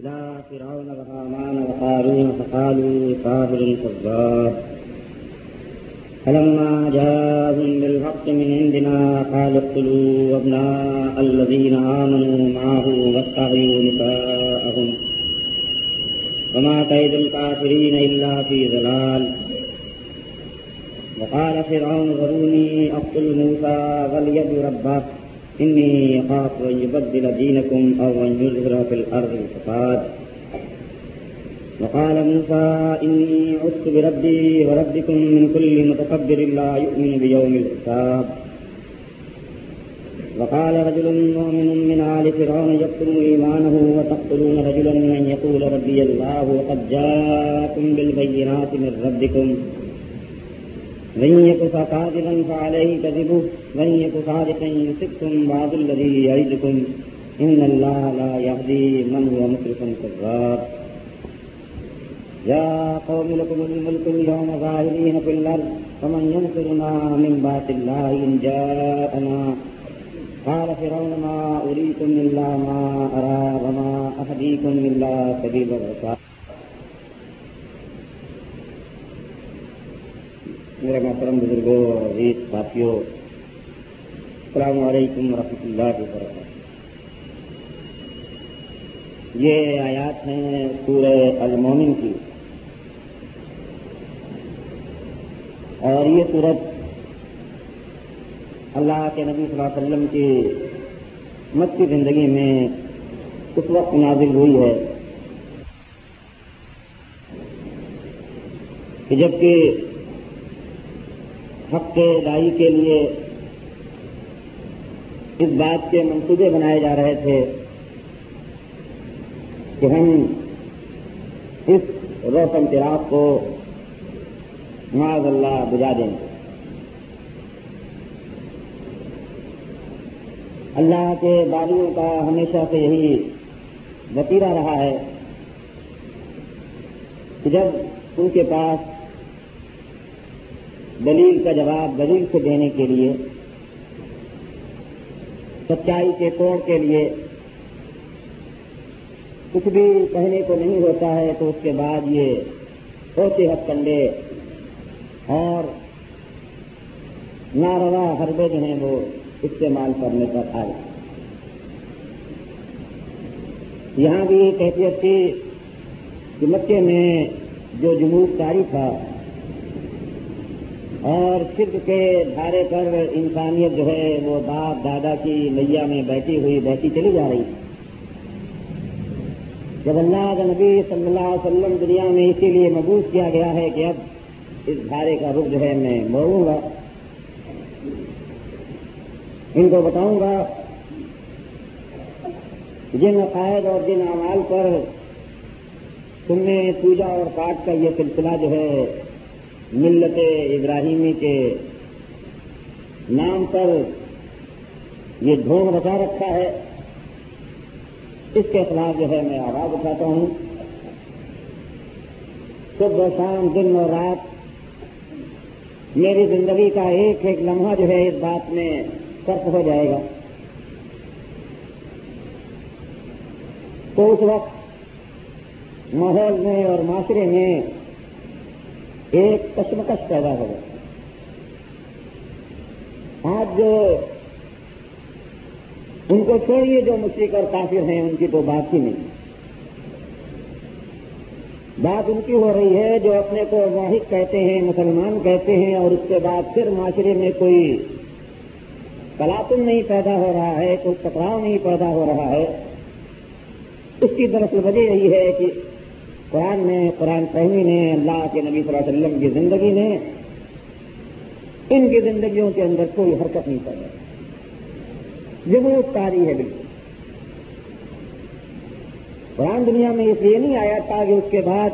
إلى فرعون وهامان وقارون فقالوا صابر كذاب. فلما جاءهم بالحق من عندنا قالوا اقتلوا أبناء الذين آمنوا معه واستحيوا نساءهم. وما كيد الكافرين إلا في ضلال. وقال فرعون ذروني أقتل موسى وليد ربه إني أخاف أن يبدل دينكم أو أن يظهر في الأرض الفساد. وقال موسى، إني عدت بربي وربكم من كل متكبر لا يؤمن بيوم الحساب. وقال رجل مؤمن من آل فرعون، يكتم إيمانه وتقتلون رجلا من يقول ربي الله وقد جاءكم بالبينات من ربكم. من يك كاذبا فعليه كذبه. من يك صادقا يصبكم بعض الذي يعدكم إن الله لا يهدي من هو مسرف كذاب. يا قوم لكم الملك اليوم ظاهرين في الأرض، فمن ينصرنا من بات الله إن جاءنا. قال فرعون ما أريكم إلا ما أرى وما أهديكم إلا سبيل الرشاد. میرے محترم بزرگوں عزیز ساتھیوں السلام علیکم ورحمۃ اللہ وبرکاتہ۔ یہ آیات ہیں سورہ المومن کی۔ اور یہ صورت اللہ کے نبی صلی اللہ علیہ وسلم کی مکی زندگی میں اس وقت نازل ہوئی ہے کہ جبکہ حق کے دائی کے لیے اس بات کے منصوبے بنائے جا رہے تھے کہ ہم اس روشن چراغ کو معاذ اللہ بجا دیں اللہ کے باریوں کا ہمیشہ سے یہی وطیرہ رہا ہے کہ جب ان کے پاس دلیل کا جواب دلیل سے دینے کے لیے سچائی کے توڑ کے لیے کچھ بھی کہنے کو نہیں ہوتا ہے تو اس کے بعد یہ ہوتے ہتھ کنڈے اور ناروا حربے جو ہیں وہ استعمال کرنے پر آئے۔ یہاں بھی کیفیت تھی کہ مکے میں جو جمود کاری تھا اور شرک کے دھارے پر انسانیت جو ہے وہ باپ دادا کی نیا میں بیٹھی ہوئی بہتی چلی جا رہی۔ جب اللہ کا نبی صلی اللہ علیہ وسلم دنیا میں اسی لیے مبوس کیا گیا ہے کہ اب اس دھارے کا رخ جو ہے میں موڑوں گا۔ ان کو بتاؤں گا جن عقائد اور جن اعمال پر تم نے پوجا اور پاٹ کا یہ سلسلہ جو ہے ملت ابراہیمی کے نام پر یہ ڈھونگ رچا رکھا ہے۔ اس کے خلاف جو ہے میں آواز اٹھاتا ہوں۔ صبح شام، دن اور رات، میری زندگی کا ایک ایک لمحہ جو ہے اس بات میں فرق ہو جائے گا۔ تو اس وقت ماحول میں اور معاشرے میں ایک کشمکش پیدا ہو گیا آج جو ان کو چھوڑیے جو مشرق اور کافر ہیں، ان کی تو بات ہی نہیں۔ بات ان کی ہو رہی ہے، جو اپنے کو واحد کہتے ہیں، مسلمان کہتے ہیں، اور اس کے بعد پھر معاشرے میں کوئی تلاسم نہیں پیدا ہو رہا ہے، کوئی ٹکراؤ نہیں پیدا ہو رہا ہے۔ اس کی دراصل وجہ یہی ہے کہ قرآن نے، قرآن فہمی نے، اللہ کے نبی صلی اللہ علیہ وسلم کی زندگی نے ان کی زندگیوں کے اندر کوئی حرکت نہیں کر پیدا ضرورت تاری ہے بالکل۔ قرآن دنیا میں اس لیے نہیں آیا تھا کہ اس کے بعد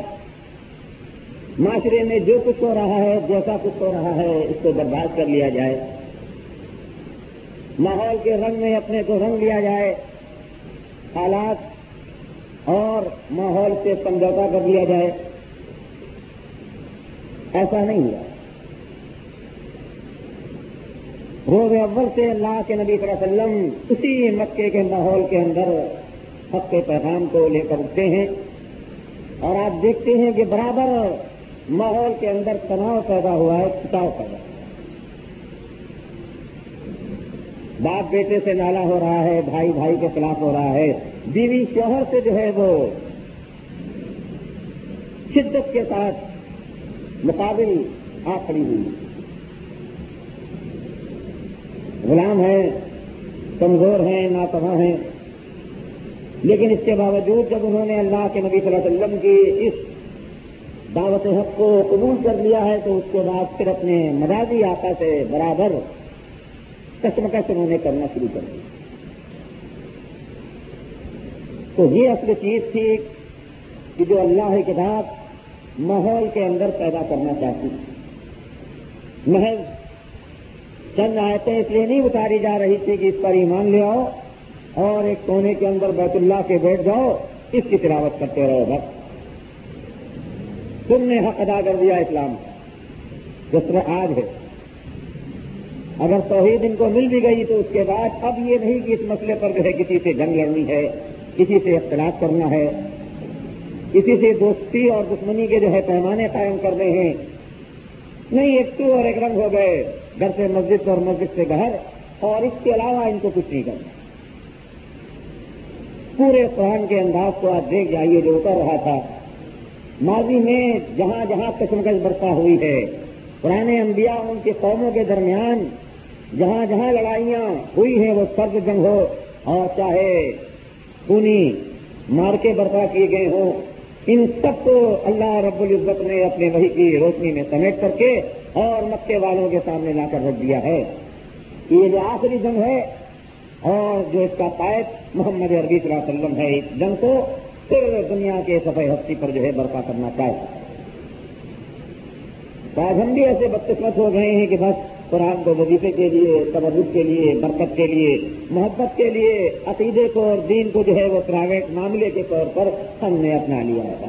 معاشرے میں جو کچھ ہو رہا ہے، جیسا کچھ ہو رہا ہے، اس کو برباد کر لیا جائے۔ ماحول کے رنگ میں اپنے کو رنگ لیا جائے۔ حالات اور ماحول سے سمجھوتا کر لیا جائے۔ ایسا نہیں ہوا۔ روز اول سے اللہ کے نبی صلی اللہ علیہ وسلم اسی مکے کے ماحول کے اندر حق کے پیغام کو لے کر اٹھتے ہیں اور آپ دیکھتے ہیں کہ برابر ماحول کے اندر تناؤ پیدا ہوا ہے کھٹاؤ پیدا ہوا ہے۔ باپ بیٹے سے نالا ہو رہا ہے، بھائی بھائی کے خلاف ہو رہا ہے۔ بیوی شوہر سے جو ہے وہ شدت کے ساتھ مقابل آ کھڑی ہوئی غلام ہیں، کمزور ہیں ناتواں ہیں۔ لیکن اس کے باوجود جب انہوں نے اللہ کے نبی صلی اللہ علیہ وسلم کی اس دعوت حق کو قبول کر لیا ہے، تو اس کے بعد پھر اپنے مدازی آقا سے برابر کشمکش انہوں نے کرنا شروع کر دیا۔ تو یہ اصل چیز تھی کہ جو اللہ کتاب ماحول کے اندر پیدا کرنا چاہتی محض چند آیتیں اس لیے نہیں اتاری جا رہی تھی کہ اس پر ایمان لے آؤ اور ایک کونے کے اندر بیت اللہ کے بیٹھ جاؤ، اس کی تلاوت کرتے رہو بس۔ تم نے حق ادا کر دیا اسلام جس طرح آج ہے۔ اگر توحید ان کو مل بھی گئی تو اس کے بعد اب یہ نہیں کہ اس مسئلے پر جو ہے کسی سے جنگ لڑنی ہے۔ کسی سے اختلاف کرنا ہے۔ کسی سے دوستی اور دشمنی کے جو ہے پیمانے قائم کرنے ہیں۔ نہیں، ایک تو اور ایک رنگ ہو گئے۔ گھر سے مسجد اور مسجد سے گھر اور اس کے علاوہ ان کو کچھ نہیں کرنا۔ پورے قرآن کے انداز کو آپ دیکھ جائیے جو اتر رہا تھا۔ ماضی میں جہاں جہاں کشمکش برپا ہوئی ہے۔ پرانے انبیاء ان کے قوموں کے درمیان جہاں جہاں لڑائیاں ہوئی ہیں، وہ سرد جنگ ہو اور چاہے خونی مارکے برپا کیے گئے ہوں۔ ان سب کو اللہ رب العزت نے اپنے وہی کی روشنی میں سمیٹ کر کے اور مکے والوں کے سامنے لا کر رکھ دیا ہے۔ یہ جو آخری جنگ ہے اور جو اس کا پائپ محمد عربی صلی اللہ علیہ وسلم ہے، اس جنگ کو پھر دنیا کے سفید ہستی پر جو ہے برپا کرنا چاہے۔ ہم بھی ایسے بدقسمت ہو گئے ہیں کہ بس قرآن کو وظیفے کے لیے تبرک کے لیے، برکت کے لیے، محبت کے لیے، عقیدے کو اور دین کو جو ہے وہ پرائیویٹ معاملے کے طور پر ہم نے اپنا لیا ہے۔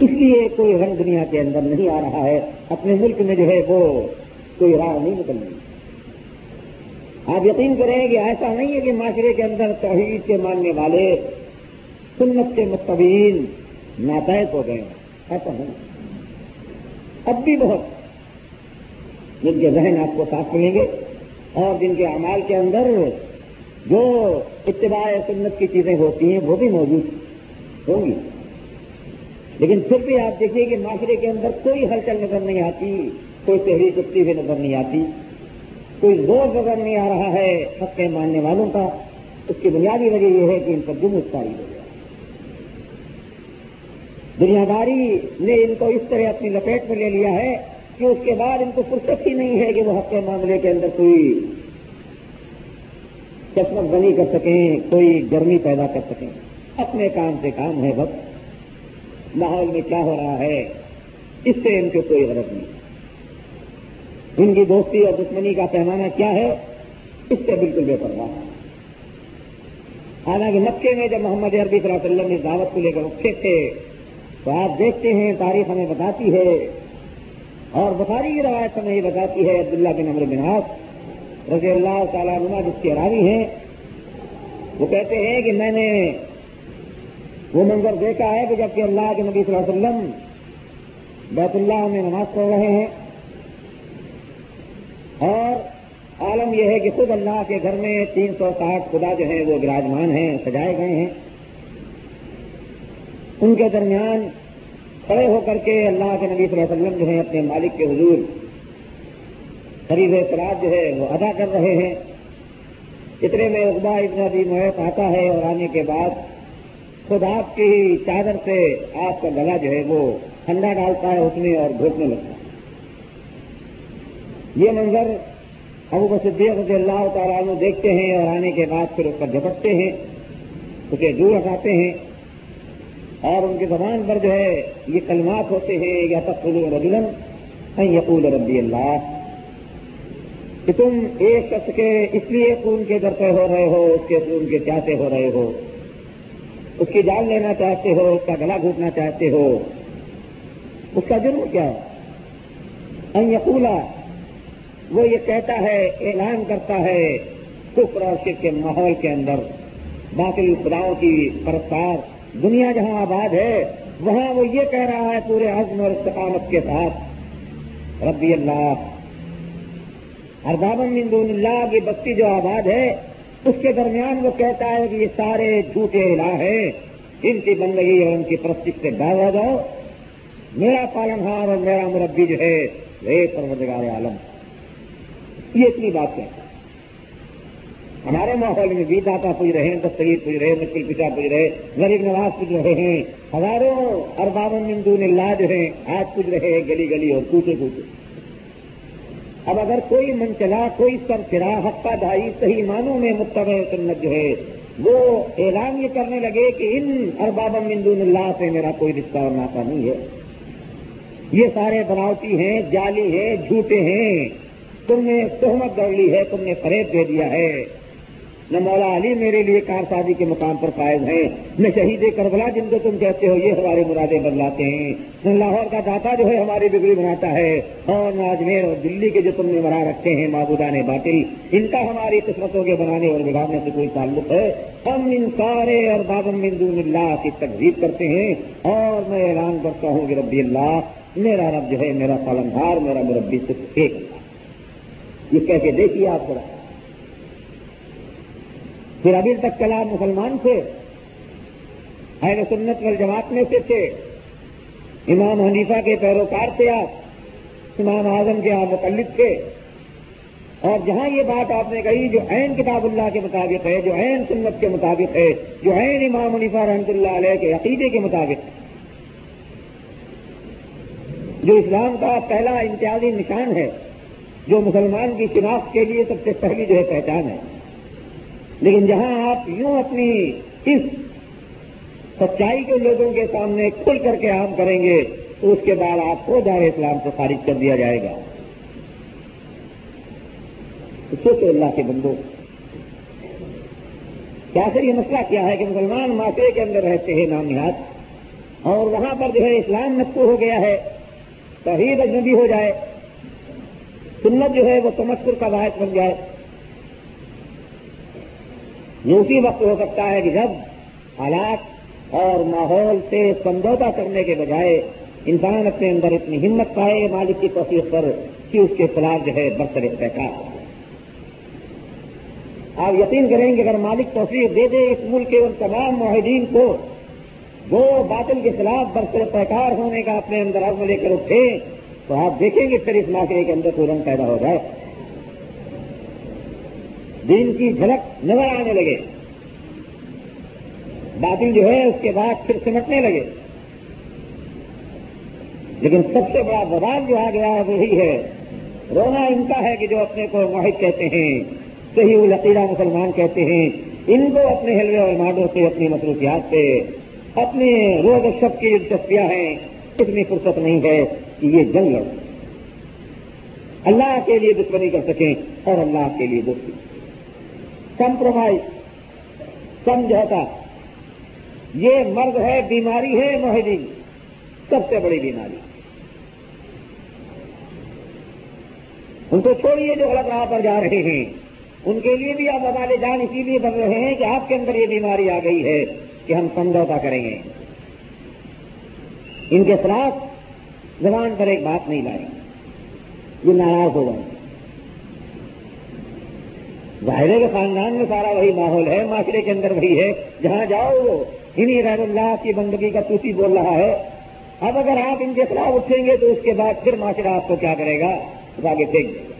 اس لیے کوئی رنگ دنیا کے اندر نہیں آ رہا ہے۔ اپنے ملک میں جو ہے وہ کوئی راہ نہیں نکل رہی۔ آپ یقین کریں کہ ایسا نہیں ہے کہ معاشرے کے اندر توحید کے ماننے والے، سنت کے مستبین ناتائق ہو گئے ایسا نہیں۔ اب بھی بہت جن کے ذہن آپ کو ساتھ ملیں گے اور جن کے اعمال کے اندر جو اتباع سنت کی چیزیں ہوتی ہیں وہ بھی موجود ہوں گی۔ لیکن پھر بھی آپ دیکھیے کہ معاشرے کے اندر کوئی ہلچل نظر نہیں آتی، کوئی تحریر چپتی ہوئی نظر نہیں آتی، کوئی زور نظر نہیں آ رہا ہے حق کے ماننے والوں کا۔ اس کی بنیادی وجہ یہ ہے کہ ان پر جمع کاری ہو گیا۔ دنیا داری نے ان کو اس طرح اپنی لپیٹ میں لے لیا ہے کہ اس کے بعد ان کو فرصت ہی نہیں ہے کہ وہ حق کے معاملے کے اندر کوئی چشمت بنی کر سکیں، کوئی گرمی پیدا کر سکیں۔ اپنے کام سے کام ہے وقت ماحول میں کیا ہو رہا ہے؟ اس سے ان کو کوئی غرض نہیں۔ ان کی دوستی اور دشمنی کا پیمانہ کیا ہے؟ اس سے بالکل بے پرواہ۔ حالانکہ مکے میں جب محمد عربی صلی اللہ علیہ وسلم نے دعوت کو لے کر اٹھے تھے، تو آپ دیکھتے ہیں، تاریخ ہمیں بتاتی ہے اور بخاری کی روایت ہمیں یہ بتاتی ہے عبداللہ بن امر بناس رضی اللہ تعالیٰ نما جس کے راوی ہیں وہ کہتے ہیں کہ میں نے وہ منظر دیکھا ہے کہ جبکہ اللہ کے نبی صلی اللہ علیہ وسلم بیت اللہ میں نماز پڑھ رہے ہیں۔ اور عالم یہ ہے کہ خود اللہ کے گھر میں تین سو ساٹھ خدا جو ہیں وہ براجمان ہیں، سجائے گئے ہیں۔ ان کے درمیان کھڑے ہو کر کے اللہ کے نبی صلی اللہ علیہ وسلم جو ہے اپنے مالک کے حضور قریب اعتراض جو ہے وہ ادا کر رہے ہیں۔ اتنے میں اقبا ابن ابھی محیط آتا ہے اور آنے کے بعد خود آپ کی چادر سے آپ کا گلا جو ہے وہ ٹھنڈا ڈالتا ہے، اس میں اور گھٹنے لگتا ہے۔ یہ منظر ابو صدیق رضی اللہ تعالیٰ دیکھتے ہیں اور آنے کے بعد پھر اس پر جھپٹتے ہیں، اسے دور ہٹاتے ہیں۔ اور ان کی زبان پر جو ہے یہ کلمات ہوتے ہیں، یا تفصیل رجلن یقول ربی اللہ کہ تم ایک شخص کے اس لیے خون کے در پہ ہو رہے ہو، اس کے خون کے چاہتے ہو رہے ہو۔ اس کی جان لینا چاہتے ہو، اس کا گلا گھوٹنا چاہتے ہو۔ اس کا جرم کیا ہے؟ یقولا وہ یہ کہتا ہے، اعلان کرتا ہے کفر اور شرک کے ماحول کے اندر۔ باقی خداؤں کی پرستار دنیا جہاں آباد ہے، وہاں وہ یہ کہہ رہا ہے پورے عزم اور استقامت کے ساتھ، ربی اللہ اربابن من دون اللہ کی بستی جو آباد ہے، اس کے درمیان وہ کہتا ہے کہ یہ سارے جھوٹے الہ ہیں، ان کی بندگی اور ان کی پرستش سے ڈال ہو جاؤ۔ میرا پالن ہار اور میرا مربی جو ہے، وہ پروردگار عالم۔ یہ اتنی بات ہے۔ ہمارے ماحول میں بھی داتا پوج رہے ہیں، دستگیر پوج رہے مشکل پچا پوج رہے غریب نواز پوج رہے ہیں۔ ہزاروں ارباب مندو اللہ جو ہیں، آج پوج رہے ہیں، گلی گلی اور کوچے کوچے۔ اب اگر کوئی من چلا کوئی سر چرا ہفتہ دھائی صحیح معنوں میں متبع سنت جو ہے، وہ اعلان یہ کرنے لگے کہ ان ارباب مندون اللہ سے میرا کوئی رشتہ اور ناطا نہیں ہے۔ یہ سارے بناوٹی ہیں جالی ہیں، جھوٹے ہیں۔ تم نے سہمت دوڑ لی ہے، تم نے فریب دے دیا ہے۔ نہ مولا علی میرے لیے کارسازی کے مقام پر فائز ہیں، نہ شہید کربلا جن کو تم کہتے ہو، یہ ہمارے مرادیں بدلاتے ہیں۔ نہ لاہور کا داتا جو ہے ہماری بگڑی بناتا ہے۔ اور نہ اجمیر اور دلی کے جو تم نے بنا رکھے ہیں، معبودان باطل، ان کا ہماری قسمتوں کے بنانے اور بگاڑنے سے کوئی تعلق ہے؟ ہم ان سارے اور بابن مندون اللہ کی تقزیب کرتے ہیں۔ اور میں اعلان کرتا ہوں کہ ربی اللہ، میرا رب جو ہے، میرا پالنگار میرا مربی صرف ایک۔ اللہ یہ کہہ کے دیکھیے آپ ذرا۔ پھر ابھی تک کلام مسلمان تھے، اہل سنت وال جماعت میں سے تھے۔ امام حنیفہ کے پیروکار تھے آپ، امام اعظم کے آپ متعلق تھے۔ اور جہاں یہ بات آپ نے کہی، جو عین کتاب اللہ کے مطابق ہے، جو عین سنت کے مطابق ہے، جو عین امام حنیفہ رحمۃ اللہ علیہ کے عقیدے کے مطابق۔ ہے جو اسلام کا پہلا امتیازی نشان ہے، جو مسلمان کی شناخت کے لیے سب سے پہلی جو ہے پہچان ہے۔ لیکن جہاں آپ یوں اپنی اس سچائی کے لوگوں کے سامنے کھل کر کے عام کریں گے، تو اس کے بعد آپ کو دار اسلام سے خارج کر دیا جائے گا۔ سوچو اللہ کے بندو کیا پھر یہ مسئلہ کیا ہے کہ مسلمان معاشرے کے اندر رہتے ہیں نام نہاد اور وہاں پر جو ہے اسلام نقو ہو گیا ہے، توحید اجنبی ہو جائے، سنت جو ہے وہ تمسر کا باعث بن جائے۔ یہ اسی وقت ہو سکتا ہے کہ جب حالات اور ماحول سے سمجھوتا کرنے کے بجائے انسان اپنے اندر اتنی ہمت پائے مالک کی توفیق پر کہ اس کے خلاف جو ہے برسر پیکار آپ یقین کریں گے اگر مالک توفیق دے دے اس ملک کے ان تمام معاہدین کو، وہ باطل کے خلاف برسر پیکار ہونے کا اپنے اندر عزم لے کر اٹھے تو آپ دیکھیں گے پھر اس معاشرے کے اندر کوئی رنگ پیدا ہو جائے۔ دین کی جھلک نظر آنے لگے۔ باطل جو ہے، اس کے بعد پھر سمٹنے لگے۔ لیکن سب سے بڑا بوال جو آ گیا ہے وہی ہے۔ رونا ان کا ہے کہ جو اپنے کو واحد کہتے ہیں، صحیح العقیدہ مسلمان کہتے ہیں، ان کو اپنے حلوے اور ماڈوں سے، اپنی مصروفیات سے، اپنے روز و شب کی دلچسپیاں ہیں، اتنی فرصت نہیں ہے کہ یہ جنگ لڑ اللہ کے لیے دشمنی کر سکیں اور اللہ کے لیے دوستی۔ کمپرومائز سمجھوتا۔ یہ مرض ہے، بیماری ہے، معاہدین۔ سب سے بڑی بیماری۔ ان کو چھوڑیے جو غلط راہ پر جا رہے ہیں۔ ان کے لیے بھی آپ ادالے جان اسی لیے بن رہے ہیں کہ آپ کے اندر یہ بیماری آ گئی ہے کہ ہم سمجھوتا کریں گے۔ ان کے خلاف زبان پر ایک بات نہیں لائیں۔ یہ ناراض ہو گئے ظاہر کے خاندان میں سارا وہی ماحول ہے، معاشرے کے اندر وہی ہے۔ جہاں جاؤ وہ انہیں رحم اللہ کی بندگی کا توسی بول رہا ہے۔ اب اگر آپ ان کے خلاف اٹھیں گے تو اس کے بعد پھر معاشرہ آپ کو کیا کرے گا؟ آگے پھینک دے گا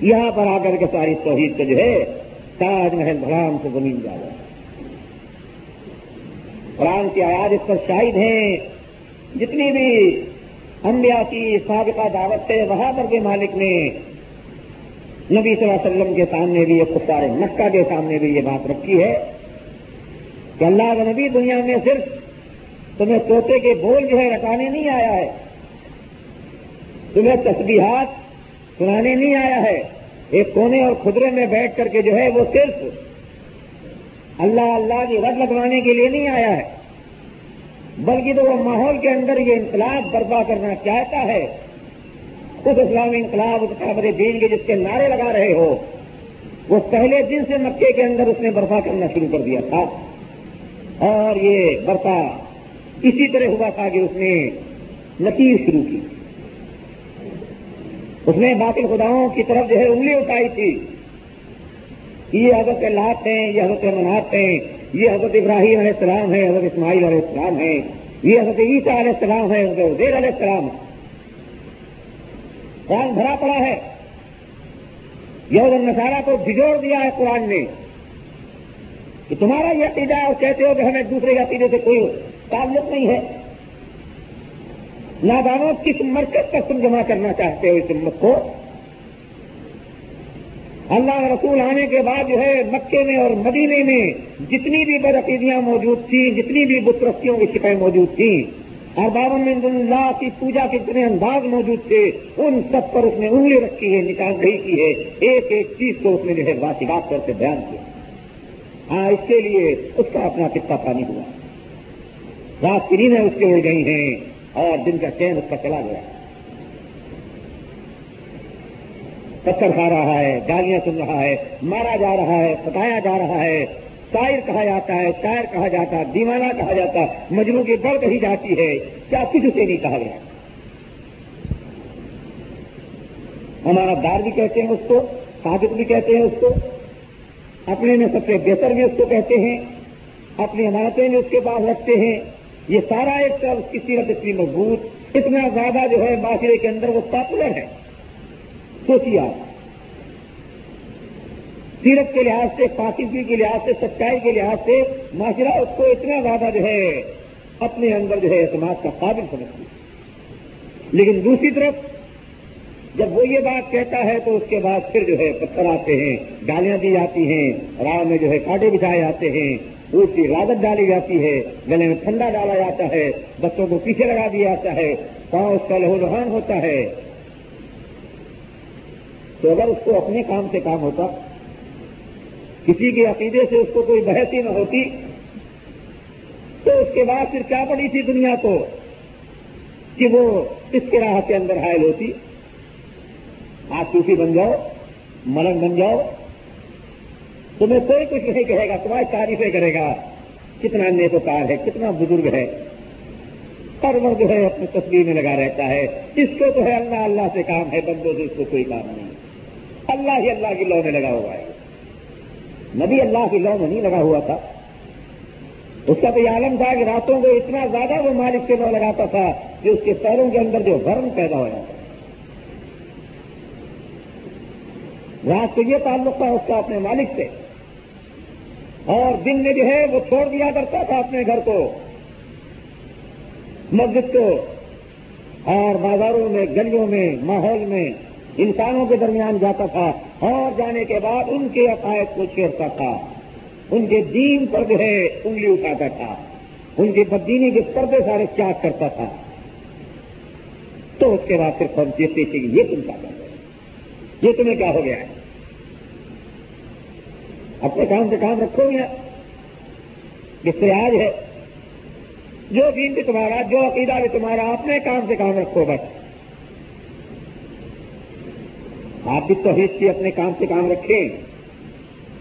یہاں پر آ کر کے ساری توحید سے جو ہے، تاج محل بھرام سے زمین جا رہا قرآن کی آیات اس پر شاہد ہیں۔ جتنی بھی انبیاء کی سابقہ دعوت ہے، وہاں پر بھی مالک نے نبی صلی اللہ علیہ وسلم کے سامنے بھی یہ خطار مکہ کے سامنے بھی یہ بات رکھی ہے کہ اللہ کا نبی دنیا میں صرف تمہیں طوطے کے بول جو ہے رٹانے نہیں آیا ہے، تمہیں تسبیحات سنانے نہیں آیا ہے۔ ایک کونے اور خدرے میں بیٹھ کر کے جو ہے وہ صرف اللہ اللہ کی رد لگوانے کے لیے نہیں آیا ہے، بلکہ تو وہ ماحول کے اندر یہ انقلاب برپا کرنا چاہتا ہے۔ اس اسلامی انقلاب اس خبر دین کے جس کے نعرے لگا رہے ہو، وہ پہلے دن سے مکے کے اندر اس نے برفا کرنا شروع کر دیا تھا۔ اور یہ برفا اسی طرح ہوا تھا کہ اس نے نتیج شروع کی۔ اس نے باطل خداؤں کی طرف جو ہے انگلی اٹھائی تھی۔ یہ حضرت اللہ ہیں، یہ حضرت منات ہیں، یہ حضرت ابراہیم علیہ السلام ہے حضرت اسماعیل علیہ السلام ہے یہ حضرت عیسیٰ علیہ السلام ہے حضرت عزیر علیہ السلام قرآن بھرا پڑا ہے۔ یہ نسارا کو بھجوڑ دیا ہے قرآن نے۔ کہ تمہارا یہ عقیدہ اور کہتے ہو کہ ہمیں دوسرے عقیدے سے کوئی تعلق نہیں ہے۔ نادانوں کس مرکز پر تم جمع کرنا چاہتے ہو اس امت کو؟ اللہ رسول آنے کے بعد جو ہے مکے میں اور مدینے میں جتنی بھی بدعقیدیاں موجود تھیں، جتنی بھی بترستیوں کی شکایت موجود تھیں اور بابا میں اللہ کی پوجا کے جتنے انداز موجود تھے، ان سب پر اس نے انگلی رکھی ہے، نکال رہی کی ہے۔ ایک ایک چیز کو اس نے جو ہے واقعات کر کے بیان کیا۔ ہاں اس کے لیے اس کا اپنا کتا پانی ہوا۔ رات کی نیندیں اس کے اڑ گئی ہیں اور دن کا چین اس کا چلا گیا۔ پتھر کھا رہا ہے، گالیاں سن رہا ہے، مارا جا رہا ہے ستایا جا رہا ہے۔ شاعر کہا جاتا ہے شاعر کہا جاتا ہے، دیوانہ کہا جاتا ہے مجرو کی بڑھ کہی جاتی ہے۔ کیا کچھ اسے نہیں کہا گیا؟ ہمارا دار بھی کہتے ہیں اس کو، صادق بھی کہتے ہیں اس کو، اپنے میں سب سے بہتر بھی اس کو کہتے ہیں، اپنی عمارتیں بھی اس کے پاس رکھتے ہیں۔ یہ سارا ایک طرف اس کی سیرت اتنی مضبوط، اتنا زیادہ جو ہے، معاشرے کے اندر وہ پاپولر ہے۔ سوچیے آپ۔ سیرت کے لحاظ سے پاکیزگی کے لحاظ سے، سچائی کے لحاظ سے معاشرہ اس کو اتنا زیادہ جو ہے اپنے اندر جو ہے اعتماد کا قابل سمجھتی لیکن دوسری طرف، جب وہ یہ بات کہتا ہے تو اس کے بعد پھر جو ہے پتھر آتے ہیں گالیاں دی جاتی ہیں، راہ میں جو ہے کاٹے بچھائے جاتے ہیں اس کی راگت ڈالی جاتی ہے، گلے میں ٹھنڈا ڈالا جاتا ہے، بچوں کو پیچھے لگا دیا جاتا ہے، پاؤں اس کا لہو لہان ہوتا ہے۔ تو اگر اس کو اپنے کام سے کام ہوتا کسی کے عقیدے سے اس کو کوئی بحث ہی نہ ہوتی، تو اس کے بعد پھر کیا پڑی تھی دنیا کو؟ کہ وہ اس کے راہ کے اندر حائل ہوتی۔ آپ صوفی بن جاؤ، ملنگ بن جاؤ۔ تمہیں کوئی کچھ نہیں کہے گا، تمہاری تعریفیں کرے گا۔ کتنا نیتوکار ہے، کتنا بزرگ ہے۔ پر وہ جو ہے، اپنی تصویر میں لگا رہتا ہے۔ اس کو تو ہے اللہ اللہ سے کام ہے، بندوں سے اس کو کوئی کام نہیں۔ اللہ ہی اللہ کی لو میں لگا ہوا ہے۔ نبی اللہ کی لو میں نہیں لگا ہوا تھا۔ اس کا تو یہ عالم تھا کہ راتوں کو اتنا زیادہ وہ مالک سے لو لگاتا تھا کہ اس کے پیروں کے اندر جو ورم پیدا ہو جاتا رات کو یہ تعلق تھا اس کا اپنے مالک سے۔ اور دن میں جو ہے وہ چھوڑ دیا کرتا تھا اپنے گھر کو، مسجد کو۔ اور بازاروں میں، گلیوں میں، ماحول میں انسانوں کے درمیان جاتا تھا۔ اور جانے کے بعد ان کے عقائد کو چھیڑتا تھا ان کے دین پر جو ہے انگلی اٹھاتا تھا ان کی بدینی کے پردے سارے چاک کرتا تھا۔ تو اس کے بعد پھر دیتے تھے کہ یہ تم کیا کر رہے یہ تمہیں کیا ہو گیا ہے؟ اپنے کام سے کام رکھو گے۔ جس سے آج ہے۔ جو دین بھی تمہارا، جو عقیدہ بھی تمہارا، اپنے کام سے کام رکھو بس۔ آپ بھی توحید کی اپنے کام سے کام رکھیں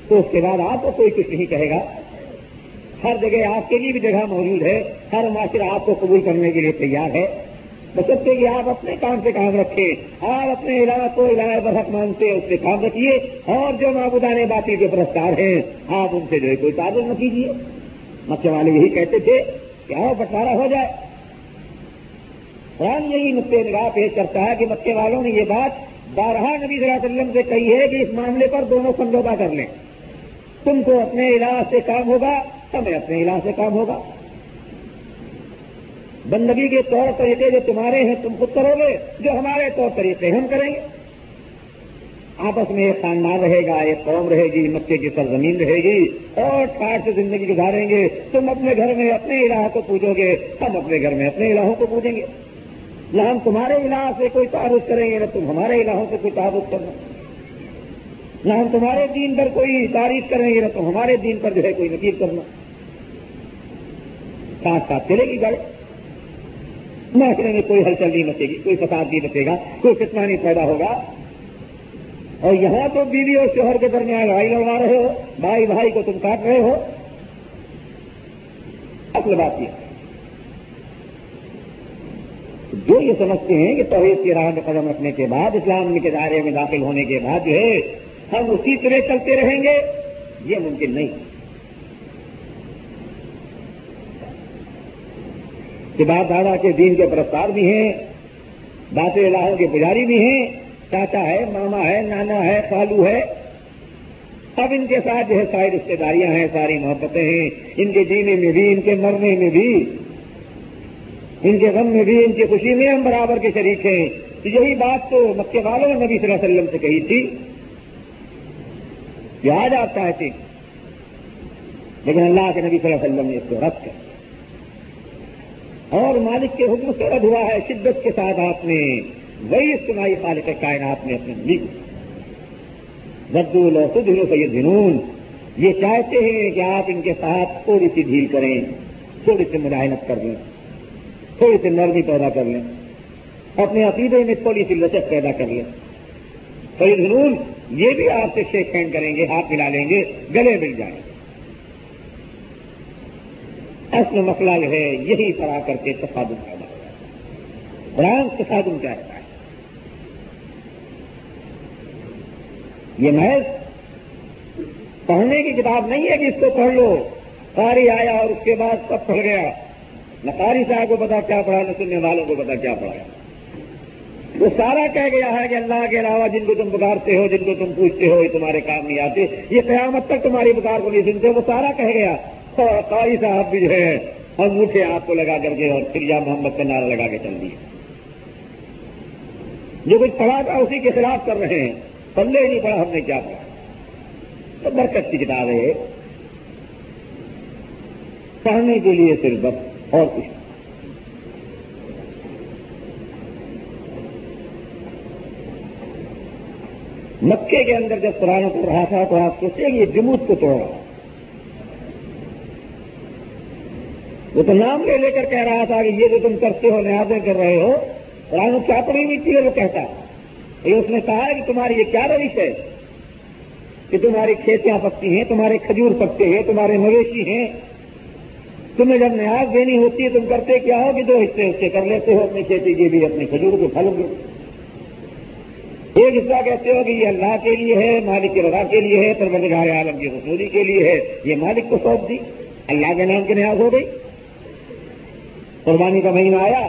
تو اس کے بعد آپ کو کوئی کچھ نہیں کہے گا۔ ہر جگہ آپ کے لیے بھی جگہ موجود ہے۔ ہر معاشرہ آپ کو قبول کرنے کے لیے تیار ہے۔ بچتے کہ آپ اپنے کام سے کام رکھیں۔ آپ اپنے علاقہ کو علاقہ برحق مانتے اس سے کام رکھیے۔ اور جو معبودان باقی کے پرستار ہیں، آپ ان سے جو ہے کوئی تعداد نہ کیجیے۔ مکے والے یہی کہتے تھے کہ آؤ بٹوارا ہو جائے۔ قرآن یہی نقطۂ نگاہ پیش کرتا ہے کہ مکے والوں نے یہ بات بارہا نبی صلی اللہ علیہ وسلم سے کہی ہے کہ اس معاملے پر دونوں سمجھوتا کر لیں۔ تم کو اپنے علاج سے کام ہوگا ہمیں اپنے علاج سے کام ہوگا۔ بندگی کے طور طریقے جو تمہارے ہیں، تم خود کرو گے۔ جو ہمارے طور طریقے ہم کریں گے۔ آپس میں ایک خاندان رہے گا، ایک قوم رہے گی، مکے کی سرزمین رہے گی اور ٹھاٹ سے زندگی گزاریں گے۔ تم اپنے گھر میں اپنے علاح کو پوجو گے، ہم اپنے گھر میں اپنے الہوں کو پوجیں گے۔ نہ ہم تمہارے علاح سے کوئی تعارف کریں گے، نہ تم ہمارے علاحوں سے کوئی تعارف کرنا نہ ہم تمہارے دین پر کوئی تعریف کریں گے، نہ تم ہمارے دین پر جو ہے کوئی نقیر کرنا ساتھ ساتھ چلے گی گاڑی معاشرے میں کوئی ہلچل نہیں مچے گی، کوئی فساد نہیں بچے گا، کوئی کتنا نہیں پیدا ہوگا۔ اور یہاں تو بیوی اور شوہر کے درمیان لڑائی لڑوا رہے ہو، بھائی بھائی کو تم کاٹ رہے ہو۔ اصل بات یہ۔ جو یہ سمجھتے ہیں کہ توحید کی راہ میں قدم رکھنے کے بعد اسلام کے دائرے میں داخل ہونے کے بعد جو ہے، ہم اسی طرح چلتے رہیں گے، یہ ممکن نہیں۔ کہ باپ دادا کے دین کے پرستار بھی ہیں داتے الہوں کے پجاری بھی ہیں، چاچا ہے، ماما ہے، نانا ہے، پالو ہے۔ اب ان کے ساتھ جو ہے، ساری رشتے داریاں ہیں، ساری محبتیں ہیں۔ ان کے جینے میں بھی، ان کے مرنے میں بھی ان کے غم میں بھی ان کی خوشی میں ہم برابر کے شریک ہیں۔ یہی بات تو مکے والوں نے نبی صلی اللہ علیہ وسلم سے کہی تھی۔ یاد آتا ہے ٹھیک لیکن اللہ کے نبی صلی اللہ علیہ وسلم نے اس کو رد کر اور مالک کے حکم سے رد ہوا ہے شدت کے ساتھ آپ نے، وہی سنائی خالق کائنات میں اپنے لی بدول اور سید جنون یہ چاہتے ہیں کہ آپ ان کے ساتھ تھوڑی سی ڈھیل کریں، تھوڑی سی ملاحمت کر لیں تھوڑی سی نرمی پیدا کر لیں۔ اپنے عقیدے میں تھوڑی سی لچک پیدا کر لیں۔ سید جنون یہ بھی آپ سے شیک ہینڈ کریں گے، ہاتھ ملا لیں گے، گلے مل جائیں۔ گے اصل مسئلہ جو ہے، یہی پر کر کے تصادم پیدا ہوا قرآن تصادم کیا رہتا ہے؟ یہ محض پڑھنے کی کتاب نہیں ہے کہ اس کو پڑھ لو۔ قاری آیا اور اس کے بعد سب پڑھ گیا۔ نہ قاری صاحب کو پتا کیا پڑھا، نہ سننے والوں کو پتا کیا پڑھا۔ وہ سارا کہہ گیا ہے کہ اللہ کے علاوہ جن کو تم پکارتے ہو، جن کو تم پوچھتے ہو، یہ تمہارے کام نہیں آتے۔ یہ قیامت تک تمہاری پکار کو نہیں سنتے، وہ سارا کہہ گیا۔ اور قاری صاحب بھی جو ہے انگوٹھے آپ کو لگا کر کے اور پھر یا محمد کا نعرہ لگا کے چل دیے۔ جو کچھ پڑھا تھا، اسی کے خلاف کر رہے ہیں۔ پلے نہیں پڑھا، ہم نے کیا پڑھا؟ تو برکت کی کتاب ہے پڑھنے کے لیے صرف اور کچھ مکے کے اندر جب قرآن پڑھ رہا تھا تو آپ سوچے کہ یہ جمود کو توڑ رہا وہ تو نام لے لے کر کہہ رہا تھا کہ یہ جو تم کرتے ہو، نیازیں کر رہے ہو، قرآن کیا پڑی ہوئی تھی وہ کہتا۔ یہ اس نے کہا کہ تمہاری یہ کیا روش ہے؟ کہ تمہاری کھیتیاں پکتی ہیں، تمہارے کھجور پکتے ہیں، تمہارے مویشی ہیں تمہیں جب نیاز دینی ہوتی ہے، تم کرتے کیا ہو کہ دو حصے اس کے کر لیتے ہو، اپنی کھیتی کے بھی اپنے کھجور کے پھل کے۔ ایک حصہ کہتے ہو کہ یہ اللہ کے لیے ہے، مالک کی رضا کے لیے ہے، پروردگار عالم کی حصولی کے لیے ہے۔ یہ مالک کو سونپ دی۔ اللہ کے نام کی نیاز ہو گئی۔ قربانی کا مہینہ آیا۔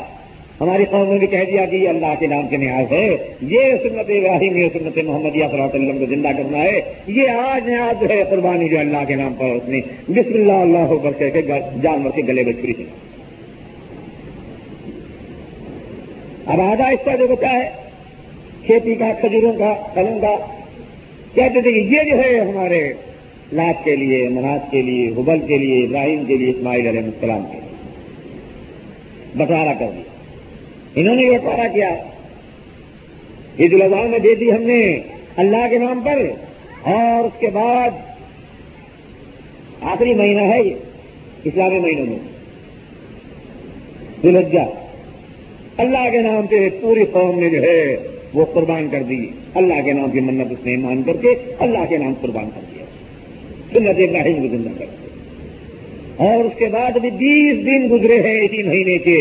ہماری قوم نے بھی کہہ دیا کہ یہ اللہ کے نام کے نیاز ہے، یہ سنت ابراہیم، یہ سنت محمد صلی اللہ علیہ وسلم کو زندہ کرنا ہے، یہ آج نیاز ہے قربانی جو اللہ کے نام پر اس نے بسم اللہ اللہ کر کے جانور کے گلے میں چھری تھی اب آدھا حصہ جو بچا ہے، کھیتی کا، کھجوروں کا قلم کا، کہتے تھے کہ یہ جو ہے ہمارے لات کے لیے مناج کے لیے، حبل کے لیے، ابراہیم کے لیے، اسماعیل علیہ السلام کے لیے۔ بٹوارا کر دیا۔ انہوں نے یہ بٹوارا کیا۔ عید الاضحیٰ میں دے دی ہم نے اللہ کے نام پر، اور اس کے بعد آخری مہینہ ہے یہ، اسلامی مہینوں میں۔ دلجا اللہ کے نام پہ پوری قوم نے جو ہے وہ قربان کر دی۔ اللہ کے نام کی منت اس نے مان کر کے اللہ کے نام قربان کر دیا۔ سنت ابراہیم کو زندہ کر اور اس کے بعد ابھی بیس دن گزرے ہیں اسی مہینے کے۔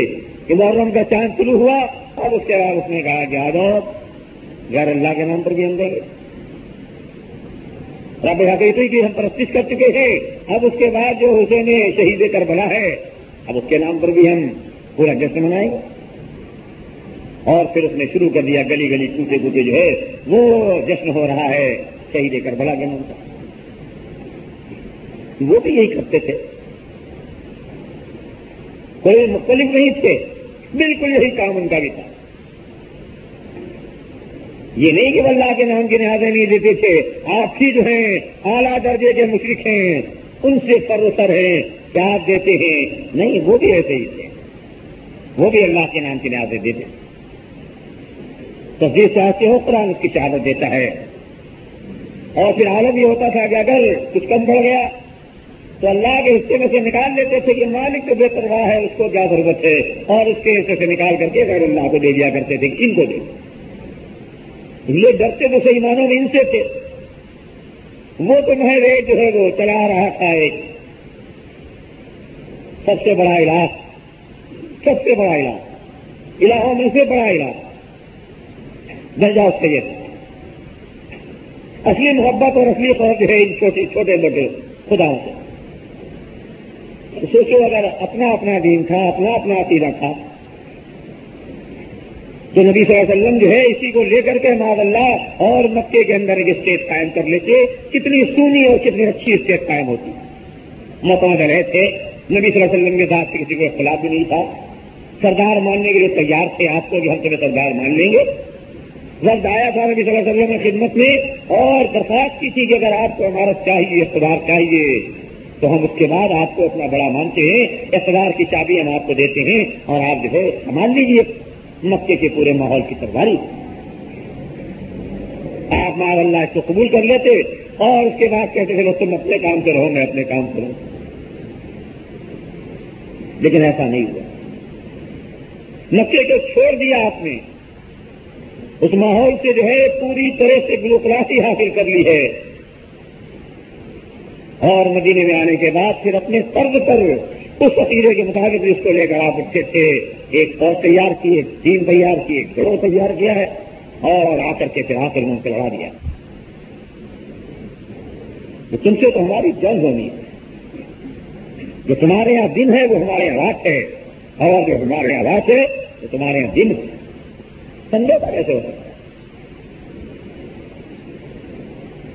محرم کا چاند شروع ہوا اور اس کے بعد اس نے کہا کہ آ جاؤ، غیر اللہ کے نام پر بھی ہم دیں گے رب حقیقی کی ہم پرستش کر چکے ہیں۔ اب اس کے بعد جو حسین شہید کر بلا ہے، اب اس کے نام پر بھی ہم پورا جشن منائیں گے۔ اور پھر اس نے شروع کر دیا، گلی گلی ٹوٹے ٹوٹے جو ہے، وہ جشن ہو رہا ہے شہید کر بلا کے نام پر۔ وہ بھی یہی کرتے تھے۔ کوئی مختلف نہیں تھے۔ بالکل یہی کام ان کا بھی تھا۔ یہ نہیں کہ اللہ کے نام کی نہادیں نہیں دیتے تھے۔ آپ ہی جو ہیں، اعلیٰ درجے کے مشرق ہیں۔ ان سے سر سر ہیں۔ کیا آپ دیتے ہیں۔ نہیں، وہ بھی ایسے ہی تھے۔ وہ بھی اللہ کے نام کی نہادیں دیتے تصویر چاہتے ہو، قرآن اس کی شہادت دیتا ہے۔ اور پھر عالم یہ ہوتا تھا کہ اگر کچھ کم پڑ گیا تو اللہ کے حصے میں سے نکال لیتے تھے کہ مالک تو بے پرواہ ہے، اس کو کیا ضرورت ہے؟ اور اس کے حصے سے نکال کر کے غیر اللہ کو دے دیا کرتے تھے، ان کو دے یہ ڈرتے تو صحیح مانو میں ان سے تھے۔ وہ تو محض جو ہے وہ چلا رہا تھا ایک۔ سب سے بڑا علاج سب سے بڑا علاج الہوں میں سے بڑا علاج درجہ سید اصلی محبت اور اصلی قوم جو ہے ان چھوٹے چھوٹے موٹے خداؤں سے۔ سوچو اگر اپنا اپنا دین تھا، اپنا اپنا عقیدہ تھا، تو نبی صلی اللہ علیہ وسلم جو ہے اسی کو لے کر کے ماد اللہ اور مکے کے اندر ایک اسٹیٹ قائم کر لیتے، کتنی سونی اور کتنی اچھی اسٹیٹ قائم ہوتی۔ متوجہ رہے تھے، نبی صلی اللہ علیہ وسلم کے ساتھ کسی کو اختلاف بھی نہیں تھا۔ سردار ماننے کے لیے تیار تھے، آپ کو بھی ہم تمہیں سردار مان لیں گے۔ وقت آیا تھا نبی صلی اللہ علیہ وسلم خدمت میں اور درخواست کی تھی کہ اگر آپ کو عمارت چاہیے، اقتدار چاہیے تو ہم اس کے بعد آپ کو اپنا بڑا مانتے ہیں، اقتدار کی چابی ہم آپ کو دیتے ہیں اور آپ جو ہے، سنبھال لیجیے مکے کے پورے ماحول کی سرداری آپ مار اللہ اس کو قبول کر لیتے اور اس کے بعد کہتے تھے تم اپنے کام سے رہو، میں اپنے کام سے رہوں لیکن ایسا نہیں ہوا۔ مکے کو چھوڑ دیا آپ نے۔ اس ماحول سے جو ہے، پوری طرح سے گلوکراسی حاصل کر لی ہے۔ اور مدینے میں آنے کے بعد پھر اپنے طرز پر اس عقیدے کے مطابق اس کو لے کر آپ اٹھے تھے۔ ایک فوج تیار کی، ایک ٹیم تیار کی، ایک گروہ تیار کیا ہے اور آ کر کے پھر آ کر منہ لڑا دیا۔ تم سے تو ہماری جنگ ہونی ہے جو تمہارے یہاں دن ہے وہ ہمارے یہاں رات ہے اور جو ہمارے یہاں رات ہے وہ تمہارے یہاں دن ہے۔ سمجھوتا کیسے ہو سکتا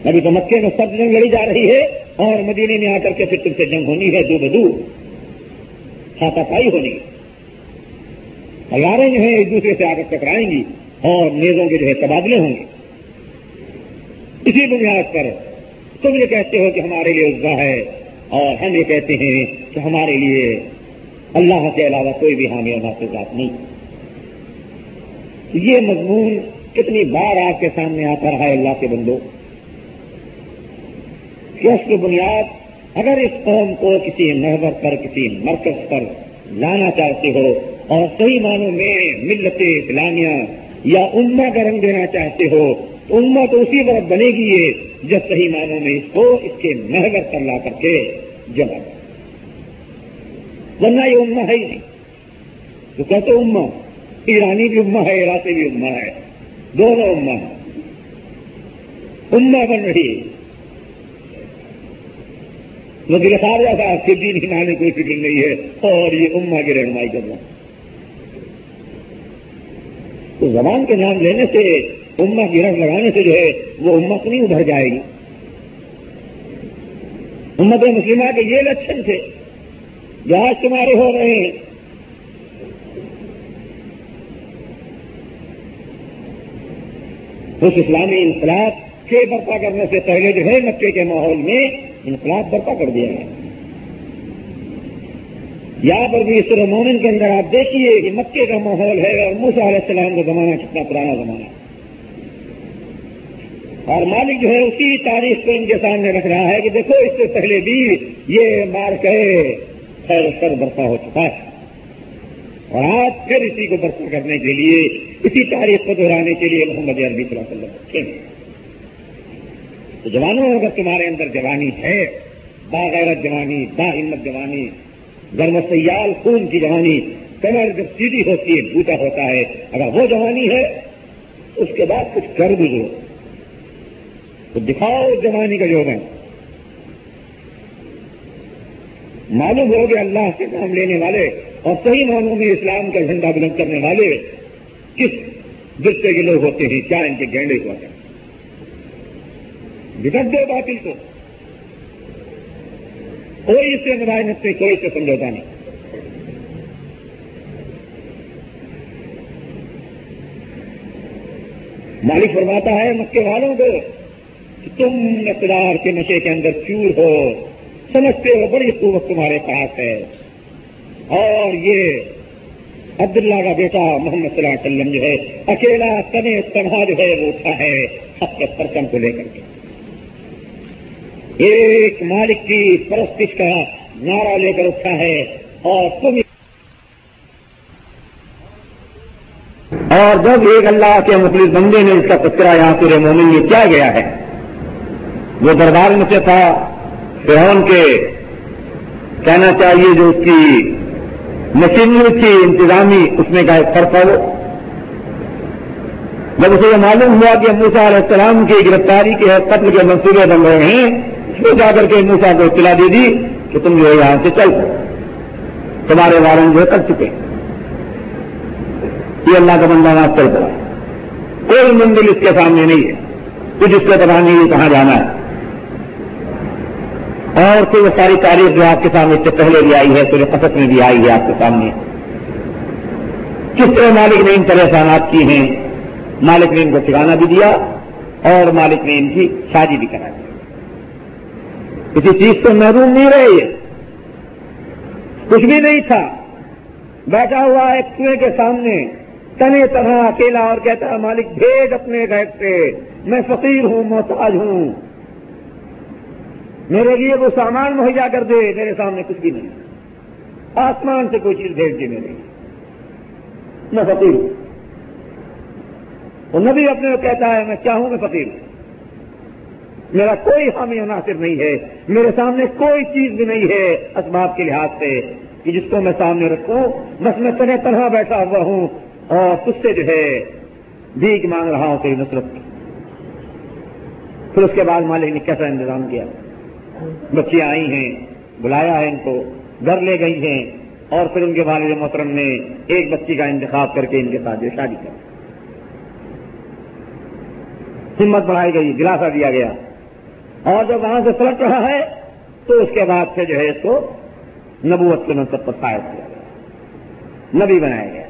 ابھی تو مکے میں سب جنگ لڑی جا رہی ہے۔ اور مدینے میں آ کر کے پھر تم سے جنگ ہونی ہے، دو بدو۔ ہاتھا پائی ہونی۔ تیاریں جو ہیں ایک دوسرے سے آ کر ٹکرائیں گی اور نیزوں کے جو ہے تبادلے ہوں گے۔ اسی بنیاد پر تم یہ کہتے ہو کہ ہمارے لیے عزا ہے اور ہم یہ کہتے ہیں کہ ہمارے لیے اللہ کے علاوہ کوئی بھی حامی اور نافذات نہیں۔ یہ مضمون کتنی بار آپ کے سامنے آتا رہا ہے اللہ کے بندوں۔ کہ اس کی بنیاد اگر اس قوم کو کسی محور پر، کسی مرکز پر لانا چاہتے ہو اور صحیح معنوں میں ملت اسلامیہ یا اما کا رنگ دینا چاہتے ہو، تو اما تو اسی وقت بنے گی یہ جب صحیح معنوں میں اس کو اس کے محور پر لا کر کے جمع ورنہ یہ اما ہے ہی نہیں۔ تو کہتے اما ایرانی بھی اما ہے، عراقی بھی اما ہے، دونوں اما اما بن رہی ہے۔ وہ گرفتار تھا آپ کے دین ہلانے کوئی فکر نہیں ہے اور یہ اما کی رہنمائی کرنا۔ تو زبان کے نام لینے سے اما کی رنگ لگانے سے جو ہے، وہ امت نہیں ابھر جائے گی۔ امت مسلمہ کے یہ لچھن تھے۔ جو آج تمہارے ہو رہے ہیں۔ اس اسلامی انقلاب کے برپا کرنے سے پہلے جو ہے، مکے کے ماحول میں انقلاب برپا کر دیا ہے۔ یہاں پر بھی سر مومن کے اندر آپ دیکھیے کہ مکے کا ماحول ہے اور موسا علیہ السلام کا زمانہ کتنا پرانا زمانہ اور مالک جو ہے اسی تاریخ کو ان کے سامنے رکھ رہا ہے کہ دیکھو اس سے پہلے بھی یہ مار کہ خیر سر برپا ہو چکا ہے۔ اور آج پھر اسی کو برپا کرنے کے لیے، اسی تاریخ کو دہرانے کے لیے محمد عربی صلی اللہ علیہ وسلم۔ تو جوانوں اگر تمہارے اندر جوانی ہے، باغیرت جوانی، با ہمت جوانی گرم سیال خون کی جوانی، کمر جب سیدھی ہوتی ہے بوٹا ہوتا ہے، اگر وہ جوانی ہے، اس کے بعد کچھ کر بھی دو تو دکھاؤ جوانی کا جو ہے معلوم ہو گیا اللہ کے نام لینے والے اور صحیح معنوں میں اسلام کا جھنڈا بلند کرنے والے کس درجے کے لوگ ہوتے ہیں، کیا ان کے گینڈے ہوتے ہیں؟ بگڑ دو باطل کو۔ کوئی اس سے مداحمت نہیں، کوئی اس سے سمجھوتا نہیں۔ مالک فرماتا ہے، مکے والوں کو کہ تم اقتدار کے نشے کے اندر چور ہو۔ سمجھتے ہو، بڑی قوت تمہارے پاس ہے۔ اور یہ عبداللہ کا بیٹا محمد صلی اللہ علیہ وسلم جو ہے، اکیلا تنے تنہا جو ہے، وہ اٹھا ہے اپنے پرچم کو لے کر کے۔ ایک مالک کی پرستش کا نعرہ لے کر اٹھا ہے اور تم اور جب ایک اللہ کے مخلص بندے نے اس کا تذکرہ یہاں پورے مومن میں کیا گیا ہے؟ وہ دربار میں سے تھا فرون کے کہنا چاہیے جو اس کی مشینری تھی، انتظامی اس میں کا ایک فرق ہے جب اسے یہ معلوم ہوا کہ موسا علیہ السلام کی گرفتاری کے قتل کے منصوبے بن رہے ہیں تو جا کر کے موسا کو اطلاع دے دی کہ تم جو ہے یہاں سے چل تمہارے وارن جو ہے کر چکے۔ یہ اللہ کا بندہ وہاں چل پڑا کوئی مندر اس کے سامنے نہیں ہے۔ کچھ اس کے پتا نہیں کہاں جانا ہے۔ اور پھر وہ ساری تاریخ جو آپ کے سامنے اس سے پہلے بھی آئی ہے پورے فصل میں بھی آئی ہے آپ کے سامنے۔ کس طرح مالک نے ان پریشانات کی ہیں؟ مالک نے ان کو ٹھکانا بھی دیا اور مالک نے ان کی شادی بھی کرا دی۔ کسی چیز سے محروم نہیں رہے یہ۔ کچھ بھی نہیں تھا۔ بیٹھا ہوا ایک کنویں کے سامنے، تنے طرح اکیلا اور کہتا ہے، مالک بھیج اپنے گھر سے۔ میں فقیر ہوں، محتاج ہوں۔ میرے لیے وہ سامان مہیا کر دے۔ میرے سامنے کچھ بھی نہیں۔ آسمان سے کوئی چیز بھیج دے میرے میں فقیر ہوں۔ وہ نبی اپنے کو کہتا ہے، میں چاہوں میں فقیر ہوں۔ میرا کوئی حامی عناصر نہیں ہے، میرے سامنے کوئی چیز بھی نہیں ہے اسباب کے لحاظ سے کہ جس کو میں سامنے رکھوں، بس میں طرح طرح بیٹھا ہوا ہوں اور تج سے جو ہے بھیگ مانگ رہا ہوں تیری نصرت کی۔ پھر اس کے بعد مالک نے کیسا انتظام کیا؟ بچیاں آئی ہیں، بلایا ہے ان کو، گھر لے گئی ہیں اور پھر ان کے والد محترم نے ایک بچی کا انتخاب کر کے ان کے ساتھ جو شادی کر ہمت بڑھائی گئی دلاسا دیا گیا۔ اور جب وہاں سے پلٹ رہا ہے، تو اس کے بعد سے جو ہے اس کو نبوت کے منصب پر فائد کیا گیا۔ نبی بنایا گیا۔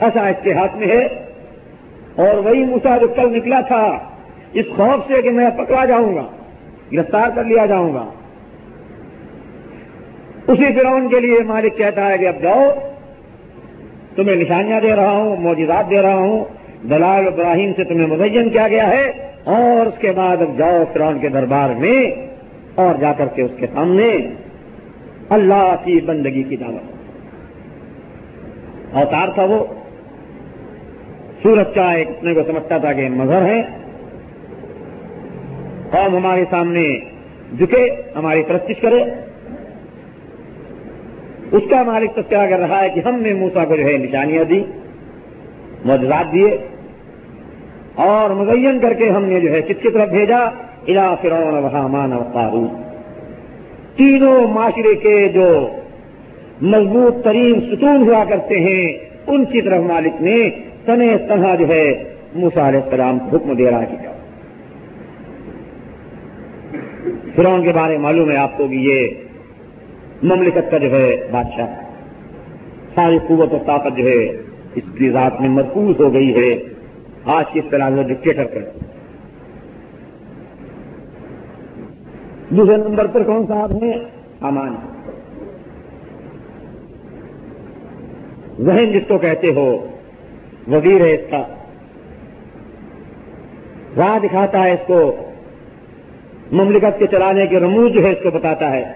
ایسا اس کے ہاتھ میں ہے۔ اور وہی موسا جو کل نکلا تھا، اس خوف سے کہ میں پکڑا جاؤں گا، گرفتار کر لیا جاؤں گا۔ اسی فرون کے لیے مالک کہتا ہے کہ اب جاؤ، تمہیں نشانیاں دے رہا ہوں موجودات دے رہا ہوں۔ دلال ابراہیم سے تمہیں مزین کیا گیا ہے۔ اور اس کے بعد اب جاؤ فرون کے دربار میں اور جا کر کے اس کے سامنے اللہ کی بندگی کی دعوت۔ اوتار تھا وہ۔ سورج کا ایک اپنے کو سمجھتا تھا کہ مظہر ہے۔ قوم ہمارے سامنے جھکے، ہماری پرستش کرے۔ اس کا مالک تذکرہ کر رہا ہے کہ ہم نے موسا کو جو ہے نشانیاں دی، معجزات دیے۔ اور مزین کر کے ہم نے جو ہے کس کی طرف بھیجا؟ الا فرون وحامان اور قارون تینوں معاشرے کے جو مضبوط ترین ستون ہوا کرتے ہیں، ان کی طرف مالک نے تنہ تنہا جو ہے موسا علیہ السلام کو حکم دے رہا کیا فرون کے بارے معلوم ہے آپ کو کہ یہ مملکت کا جو ہے بادشاہ ساری قوت و طاقت جو ہے اس کی ذات میں مرکوز ہو گئی ہے۔ آج کی طرح ڈکٹیٹر کر دوسرے نمبر پر کون صاحب ہیں؟ امان۔ ذہن جس کو کہتے ہو، وزیر ہے اس کا۔ راہ دکھاتا ہے اس کو۔ مملکت کے چلانے کے رموز جو ہے اس کو بتاتا ہے۔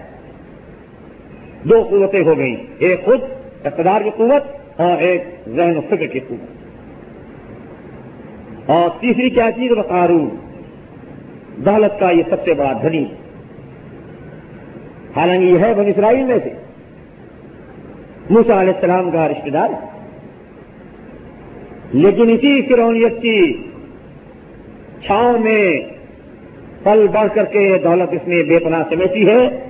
دو قوتیں ہو گئیں، ایک خود، اقتدار کی قوت اور ایک ذہن و فکر کی قوت۔ اور تیسری کیا چیز قارون۔ دولت کا یہ سب سے بڑا دھنی۔ حالانکہ یہ ہے بن اسرائیل میں سے۔ موسا علیہ السلام کا رشتے دار۔ لیکن اسی فرونیت کی چھاؤں میں پل بڑھ کر کے دولت اس نے بے پناہ سمیٹی ہے۔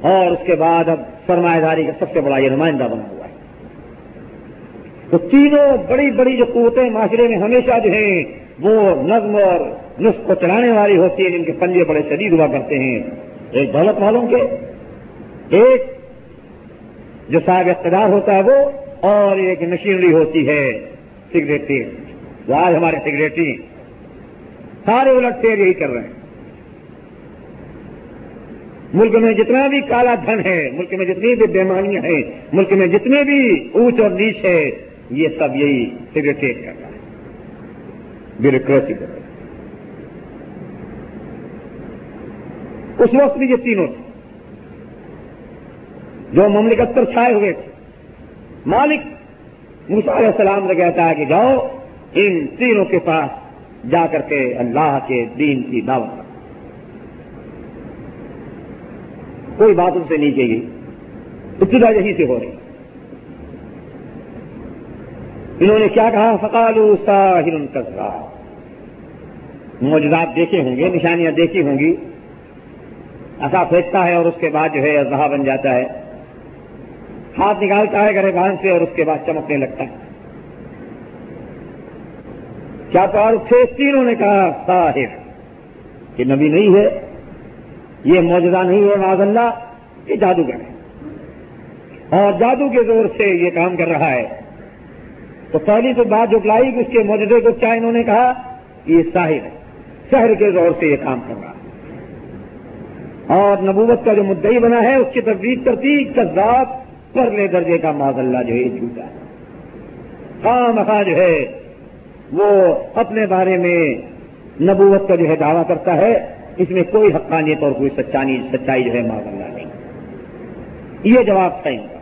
اور اس کے بعد اب سرمایہ داری کا سب سے بڑا یہ نمائندہ بنا ہوا۔ ہے تو تینوں بڑی بڑی جو قوتیں معاشرے میں ہمیشہ جو ہیں، وہ نظم اور نسخ کو چلانے والی ہوتی ہیں، جن کے پنجے بڑے شدید ہوا کرتے ہیں۔ ایک دولت والوں کے، ایک جو صاحب اقتدار ہوتا ہے وہ، اور ایک مشینری ہوتی ہے سگریٹری جو آج ہمارے سگریٹری سارے الٹ پھیر یہی کر رہے ہیں۔ ملک میں جتنا بھی کالا دھن ہے، ملک میں جتنی بھی بیماریاں ہیں، ملک میں جتنے بھی اونچ اور نیچ ہے یہ سب یہی سگریٹریٹ کر رہا ہے۔ بیوروکریسی کر رہا ہے۔ اس وقت بھی یہ تینوں تھے۔ جو مملکت پر چھائے ہوئے تھے۔ مالک علیہ السلام نے کہتا ہے کہ جاؤ، ان تینوں کے پاس جا کر کے اللہ کے دین کی دعوت کوئی بات ان سے نہیں کی گئی۔ ابتدا یہی سے ہو رہی۔ انہوں نے کیا کہا؟ فقال کسرا موجودات دیکھے ہوں گے، نشانیاں دیکھی ہوں گی۔ ایسا پھینکتا ہے اور اس کے بعد جو ہے اضحا بن جاتا ہے۔ ہاتھ نکالتا ہے گرے بان سے اور اس کے بعد چمکنے لگتا ہے۔ کیا تو اور تھے تینوں نے کہا؟ صاحب کہ نبی نہیں ہے، یہ موجودہ نہیں ہے معذ اللہ، یہ جادوگر ہے۔ اور جادو کے زور سے یہ کام کر رہا ہے۔ تو پہلی تو بات جو لائی کہ اس کے موجودے کو کیا انہوں نے کہا؟ یہ ساحر ہے۔ شہر کے زور سے یہ کام کر رہا ہے۔ اور نبوت کا جو مدعی بنا ہے، اس کی تفریح کرتی کذاب پرلے درجے کا معذ اللہ جو ہے، یہ جھوٹا ہے۔ خام خواہ جو ہے، وہ اپنے بارے میں نبوت کا جو ہے دعویٰ کرتا ہے، اس میں کوئی حقانیت اور کوئی سچانی، سچائی جو ہے معذ اللہ نہیں۔ یہ جواب تھا۔ ان کا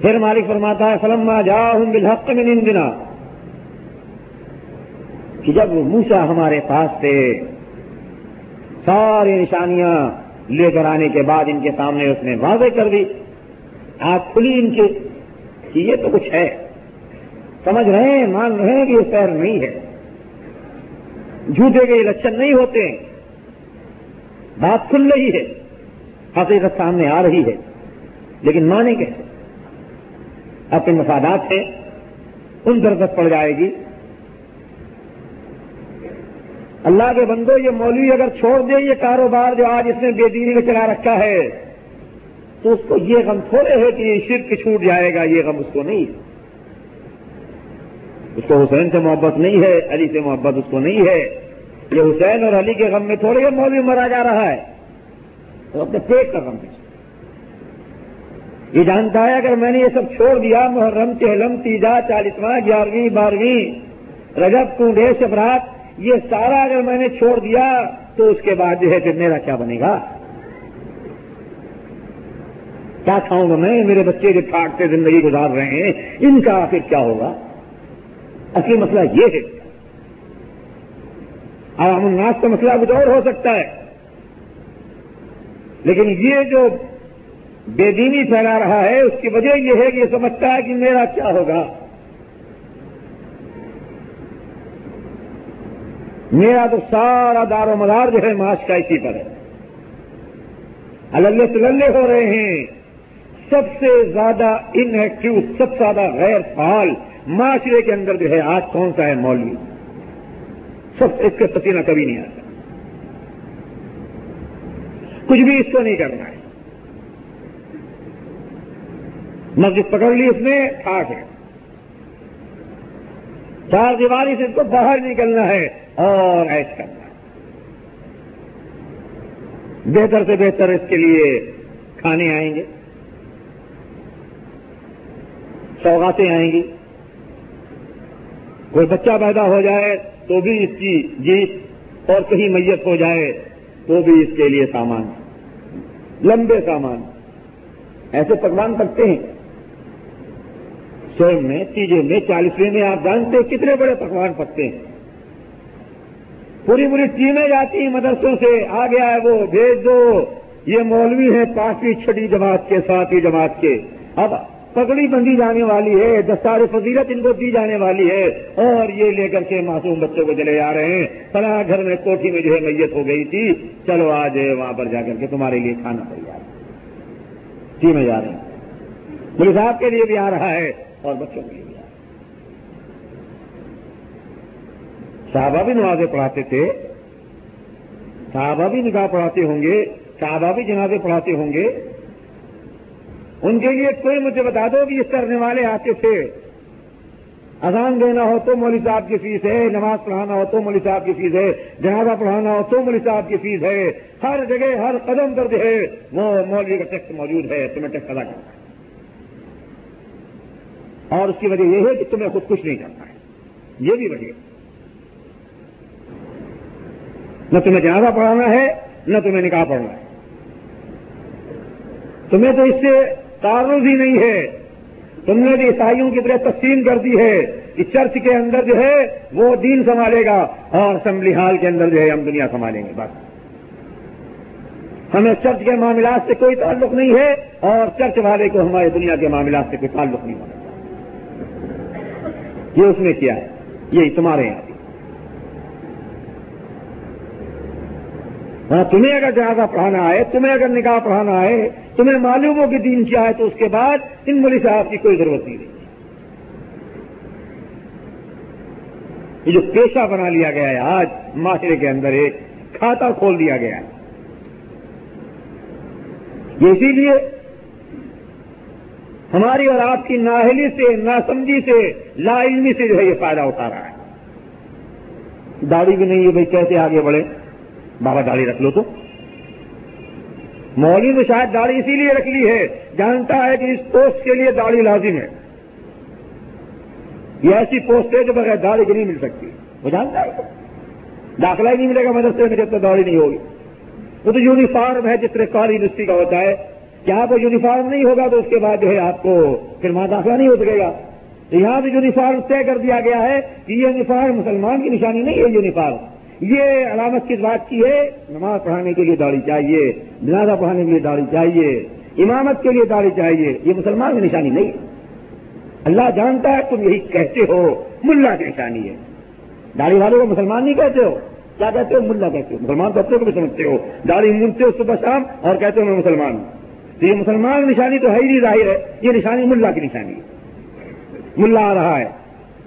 پھر مالک فرماتا ہے، فلما جا ہوں بالحق میں نندنا کہ جب موسا ہمارے پاس تھے، ساری نشانیاں لے کر آنے کے بعد ان کے سامنے اس نے واضح کر دی۔ آپ کھلی ان کی کہ یہ تو کچھ ہے۔ سمجھ رہے ہیں، مان رہے ہیں کہ یہ سیر نہیں ہے۔ جھوٹے کے لچن نہیں ہوتے۔ بات کھل رہی ہے۔ حقیقت سامنے آ رہی ہے۔ لیکن مانے کیسے اپنے مفادات سے ان درخت پڑ جائے گی۔ اللہ کے بندو، یہ مولوی اگر چھوڑ دے، یہ کاروبار جو آج اس نے بے دینی میں چلا رکھا ہے، تو اس کو یہ غم تھوڑے ہے کہ یہ شرک چھوٹ جائے گا، یہ غم اس کو نہیں۔ اس کو حسین سے محبت نہیں ہے، علی سے محبت اس کو نہیں ہے۔ یہ حسین اور علی کے غم میں تھوڑے یہ مولوی مرا جا رہا ہے، تو اپنے پیٹ کا غم یہ جانتا ہے اگر میں نے یہ سب چھوڑ دیا، محرم، چہلم، تیجا، چالیسواں، گیارہویں، بارہویں، رجب کنڈے شبرات یہ سارا اگر میں نے چھوڑ دیا تو اس کے بعد جو ہے پھر میرا کیا بنے گا؟ کیا کھاؤں گا میں میرے بچے جو ٹھاٹتے زندگی گزار رہے ہیں، ان کا پھر کیا ہوگا؟ اصلی مسئلہ یہ ہے۔ عوام الناس کا مسئلہ کچھ اور ہو سکتا ہے۔ لیکن یہ جو بے دینی پھیلا رہا ہے، اس کی وجہ یہ ہے کہ یہ سمجھتا ہے کہ میرا کیا ہوگا؟ میرا تو سارا دار و مدار جو ہے معاش کا اسی پر ہے۔ اللہ تلے ہو رہے ہیں۔ سب سے زیادہ انیکٹو سب سے زیادہ غیر فعال معاشرے کے اندر جو ہے آج کون سا ہے مولوی؟ سب اس کے پسینہ کبھی نہیں آتا۔ کچھ بھی اس کو نہیں کرنا ہے۔ مسجد پکڑ لی اس نے ٹھاک ہے چار دیواری سے اس کو باہر نکلنا ہے اور ایش کرنا ہے۔ بہتر سے بہتر اس کے لیے کھانے آئیں گے سوگاتیں آئیں گی۔ کوئی بچہ پیدا ہو جائے تو بھی اس کی جیت، اور کہیں میت ہو جائے تو بھی اس کے لیے سامان۔ لمبے سامان۔ ایسے پکوان کرتے ہیں۔ سوئم میں تیجے میں چالیسویں میں آپ جانتے کتنے بڑے پکوان پکتے ہیں۔ پوری پوری ٹیمیں جاتی ہیں مدرسوں سے آ گیا ہے وہ، بھیج دو۔ یہ مولوی ہیں پانچویں چھٹی جماعت کے، ساتویں جماعت کے۔ اب پگڑی بندی جانے والی ہے، دستار فضیلت ان کو دی جانے والی ہے۔ اور یہ لے کر کے معصوم بچوں کو چلے جا رہے ہیں۔ فلاں گھر میں کوٹھی میں جو ہے میت ہو گئی تھی۔ چلو آج وہاں پر جا کر کے تمہارے لیے کھانا تیار۔ جی میں جا رہے ہیں۔ پولیس صاحب کے لیے بھی آ رہا ہے۔ اور بچوں کے لیے۔ صحابہ بھی نمازیں پڑھاتے تھے۔ صحابہ بھی نکاح پڑھاتے ہوں گے۔ صحابہ بھی جنازے پڑھاتے ہوں گے۔ ان کے لیے کوئی مجھے بتا دو کہ یہ کرنے والے آتے تھے۔ اذان دینا ہو تو مولوی صاحب کی فیس ہے، نماز پڑھانا ہو تو مولوی صاحب کی فیس ہے، جنازہ پڑھانا ہو تو مولوی صاحب کی فیس ہے۔ ہر جگہ ہر قدم پر جو ہے۔ وہ مولوی کا ٹیکس موجود ہے تمہیں ٹیکس ادا کرنا ہے اور اس کی وجہ یہ ہے کہ تمہیں خود کچھ نہیں کرنا ہے۔ یہ بھی وجہ نہ تمہیں جنازہ پڑھانا ہے، نہ تمہیں نکاح پڑھنا ہے۔ تمہیں تو اس سے تعارض ہی نہیں ہے۔ تم نے بھی عیسائیوں کی طرح تقسیم کر دی ہے۔ کہ چرچ کے اندر جو ہے، وہ دین سنبھالے گا اور اسمبلی ہال کے اندر جو ہے، ہم دنیا سنبھالیں گے، بس۔ ہمیں چرچ کے معاملات سے کوئی تعلق نہیں ہے اور چرچ والے کو ہمارے دنیا کے معاملات سے کوئی تعلق نہیں ہونا۔ یہ اس نے کیا ہے؟ یہ تمہارے یہاں ہاں تمہیں اگر جنازہ پڑھانا ہے تمہیں اگر نکاح پڑھانا ہے تمہیں معلوم ہو کہ دین کیا ہے تو اس کے بعد ان ملی صاحب کی کوئی ضرورت نہیں یہ جو پیشہ بنا لیا گیا ہے، آج معاشرے کے اندر ایک کھاتا کھول دیا گیا ہے۔ اسی لیے ہماری اور آپ کی ناہلی سے، ناسمجھی سے، لا علمی سے جو ہے یہ فائدہ اٹھا رہا ہے۔ داڑھی بھی نہیں ہے بھائی، کیسے آگے بڑھے؟ بابا داڑھی رکھ لو تو۔ مولوی نے شاید داڑھی اسی لیے رکھ لی ہے، جانتا ہے کہ اس پوسٹ کے لیے داڑھی لازم ہے۔ یہ ایسی پوسٹ ہے جو بغیر داڑھی کی نہیں مل سکتی۔ وہ جانتا ہے۔ داخلہ ہی نہیں ملے گا مدرسے میں جب تک داڑھی نہیں ہوگی۔ وہ تو یونیفارم ہے جس طرح کار یونیورسٹی کا ہوتا ہے۔ کیا وہ یونیفارم نہیں ہوگا تو اس کے بعد جو ہے آپ کو پھر وہاں داخلہ نہیں ہو سکے گا۔ تو یہاں بھی یونیفارم طے کر دیا گیا ہے کہ یہ یونیفارم مسلمان کی نشانی نہیں ہے یونیفارم۔ یہ علامت کس بات کی ہے؟ نماز پڑھانے کے لیے داڑھی چاہیے، جنازہ پڑھانے کے لیے داڑھی چاہیے، امامت کے لیے داڑھی چاہیے، یہ مسلمان کی نشانی نہیں۔ ہے اللہ جانتا ہے، تم یہی کہتے ہو، ملا کی نشانی ہے۔ داڑھی والوں کو مسلمان نہیں کہتے ہو۔ کیا کہتے ہو؟ ملا کہتے ہو۔ مسلمان تو اپنے کو بھی سمجھتے ہو۔ داڑھی ملتے ہو صبح شام اور کہتے ہو میں مسلمان ہوں۔ تو یہ مسلمان کی نشانی تو ہے ہی نہیں، ظاہر ہے۔ یہ نشانی ملا کی نشانی ہے۔ ملا آ رہا ہے۔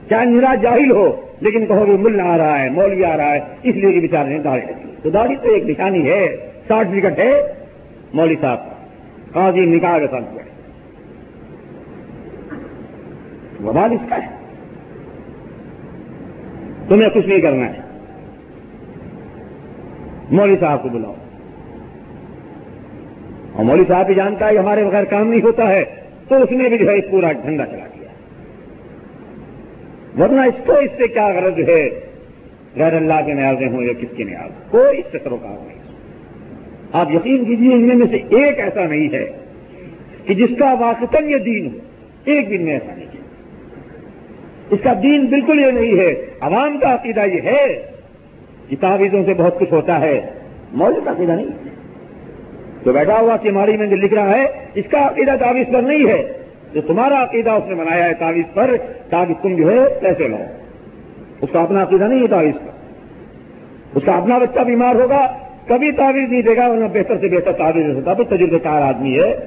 چاہے نرا جاہل ہو، لیکن کہو گے مل آ رہا ہے، مولوی آ رہا ہے، اس لیے کہ بیچارے نے داڑھی رکھی تو داڑھی تو ایک نشانی ہے۔ سرٹیفکٹ ہے۔ مولوی صاحب کا قاضی نکاح کے ساتھ وبال اس کا ہے۔ تمہیں کچھ نہیں کرنا ہے۔ مولوی صاحب کو بلاؤ۔ اور مولوی صاحب بھی جانتا ہے کہ ہمارے بغیر کام نہیں ہوتا ہے، تو اس نے بھی جو ہے پورا ڈھنڈا چلا دیا۔ ورنہ اس کو اس سے کیا غرض ہے؟ غیر اللہ کے نیازیں ہوں یا کس کے نیاز؟ کوئی اس سے سروکار نہیں۔ آپ یقین کیجیے ان میں سے ایک ایسا نہیں ہے کہ جس کا واقعتاً یہ دین ہو، ایک دن میں ایسا نہیں ہے۔ اس کا دین بالکل یہ نہیں ہے، عوام کا عقیدہ یہ ہے کہ تعویذوں سے بہت کچھ ہوتا ہے موجود کا عقیدہ نہیں۔ تو بیٹھا ہوا کماری میں جو لکھ رہا ہے، اس کا عقیدہ تعویذ پر نہیں ہے۔ جو تمہارا عقیدہ اس نے بنایا ہے تعویذ پر، تاکہ تم جو ہے پیسے لو اس کا اپنا عقیدہ نہیں ہے تعویذ پر۔ اس کا اپنا بچہ بیمار ہوگا، کبھی تعویذ نہیں دے گا، ورنہ بہتر سے بہتر تعویذ ہوتا تو تجربے کار آدمی ہے۔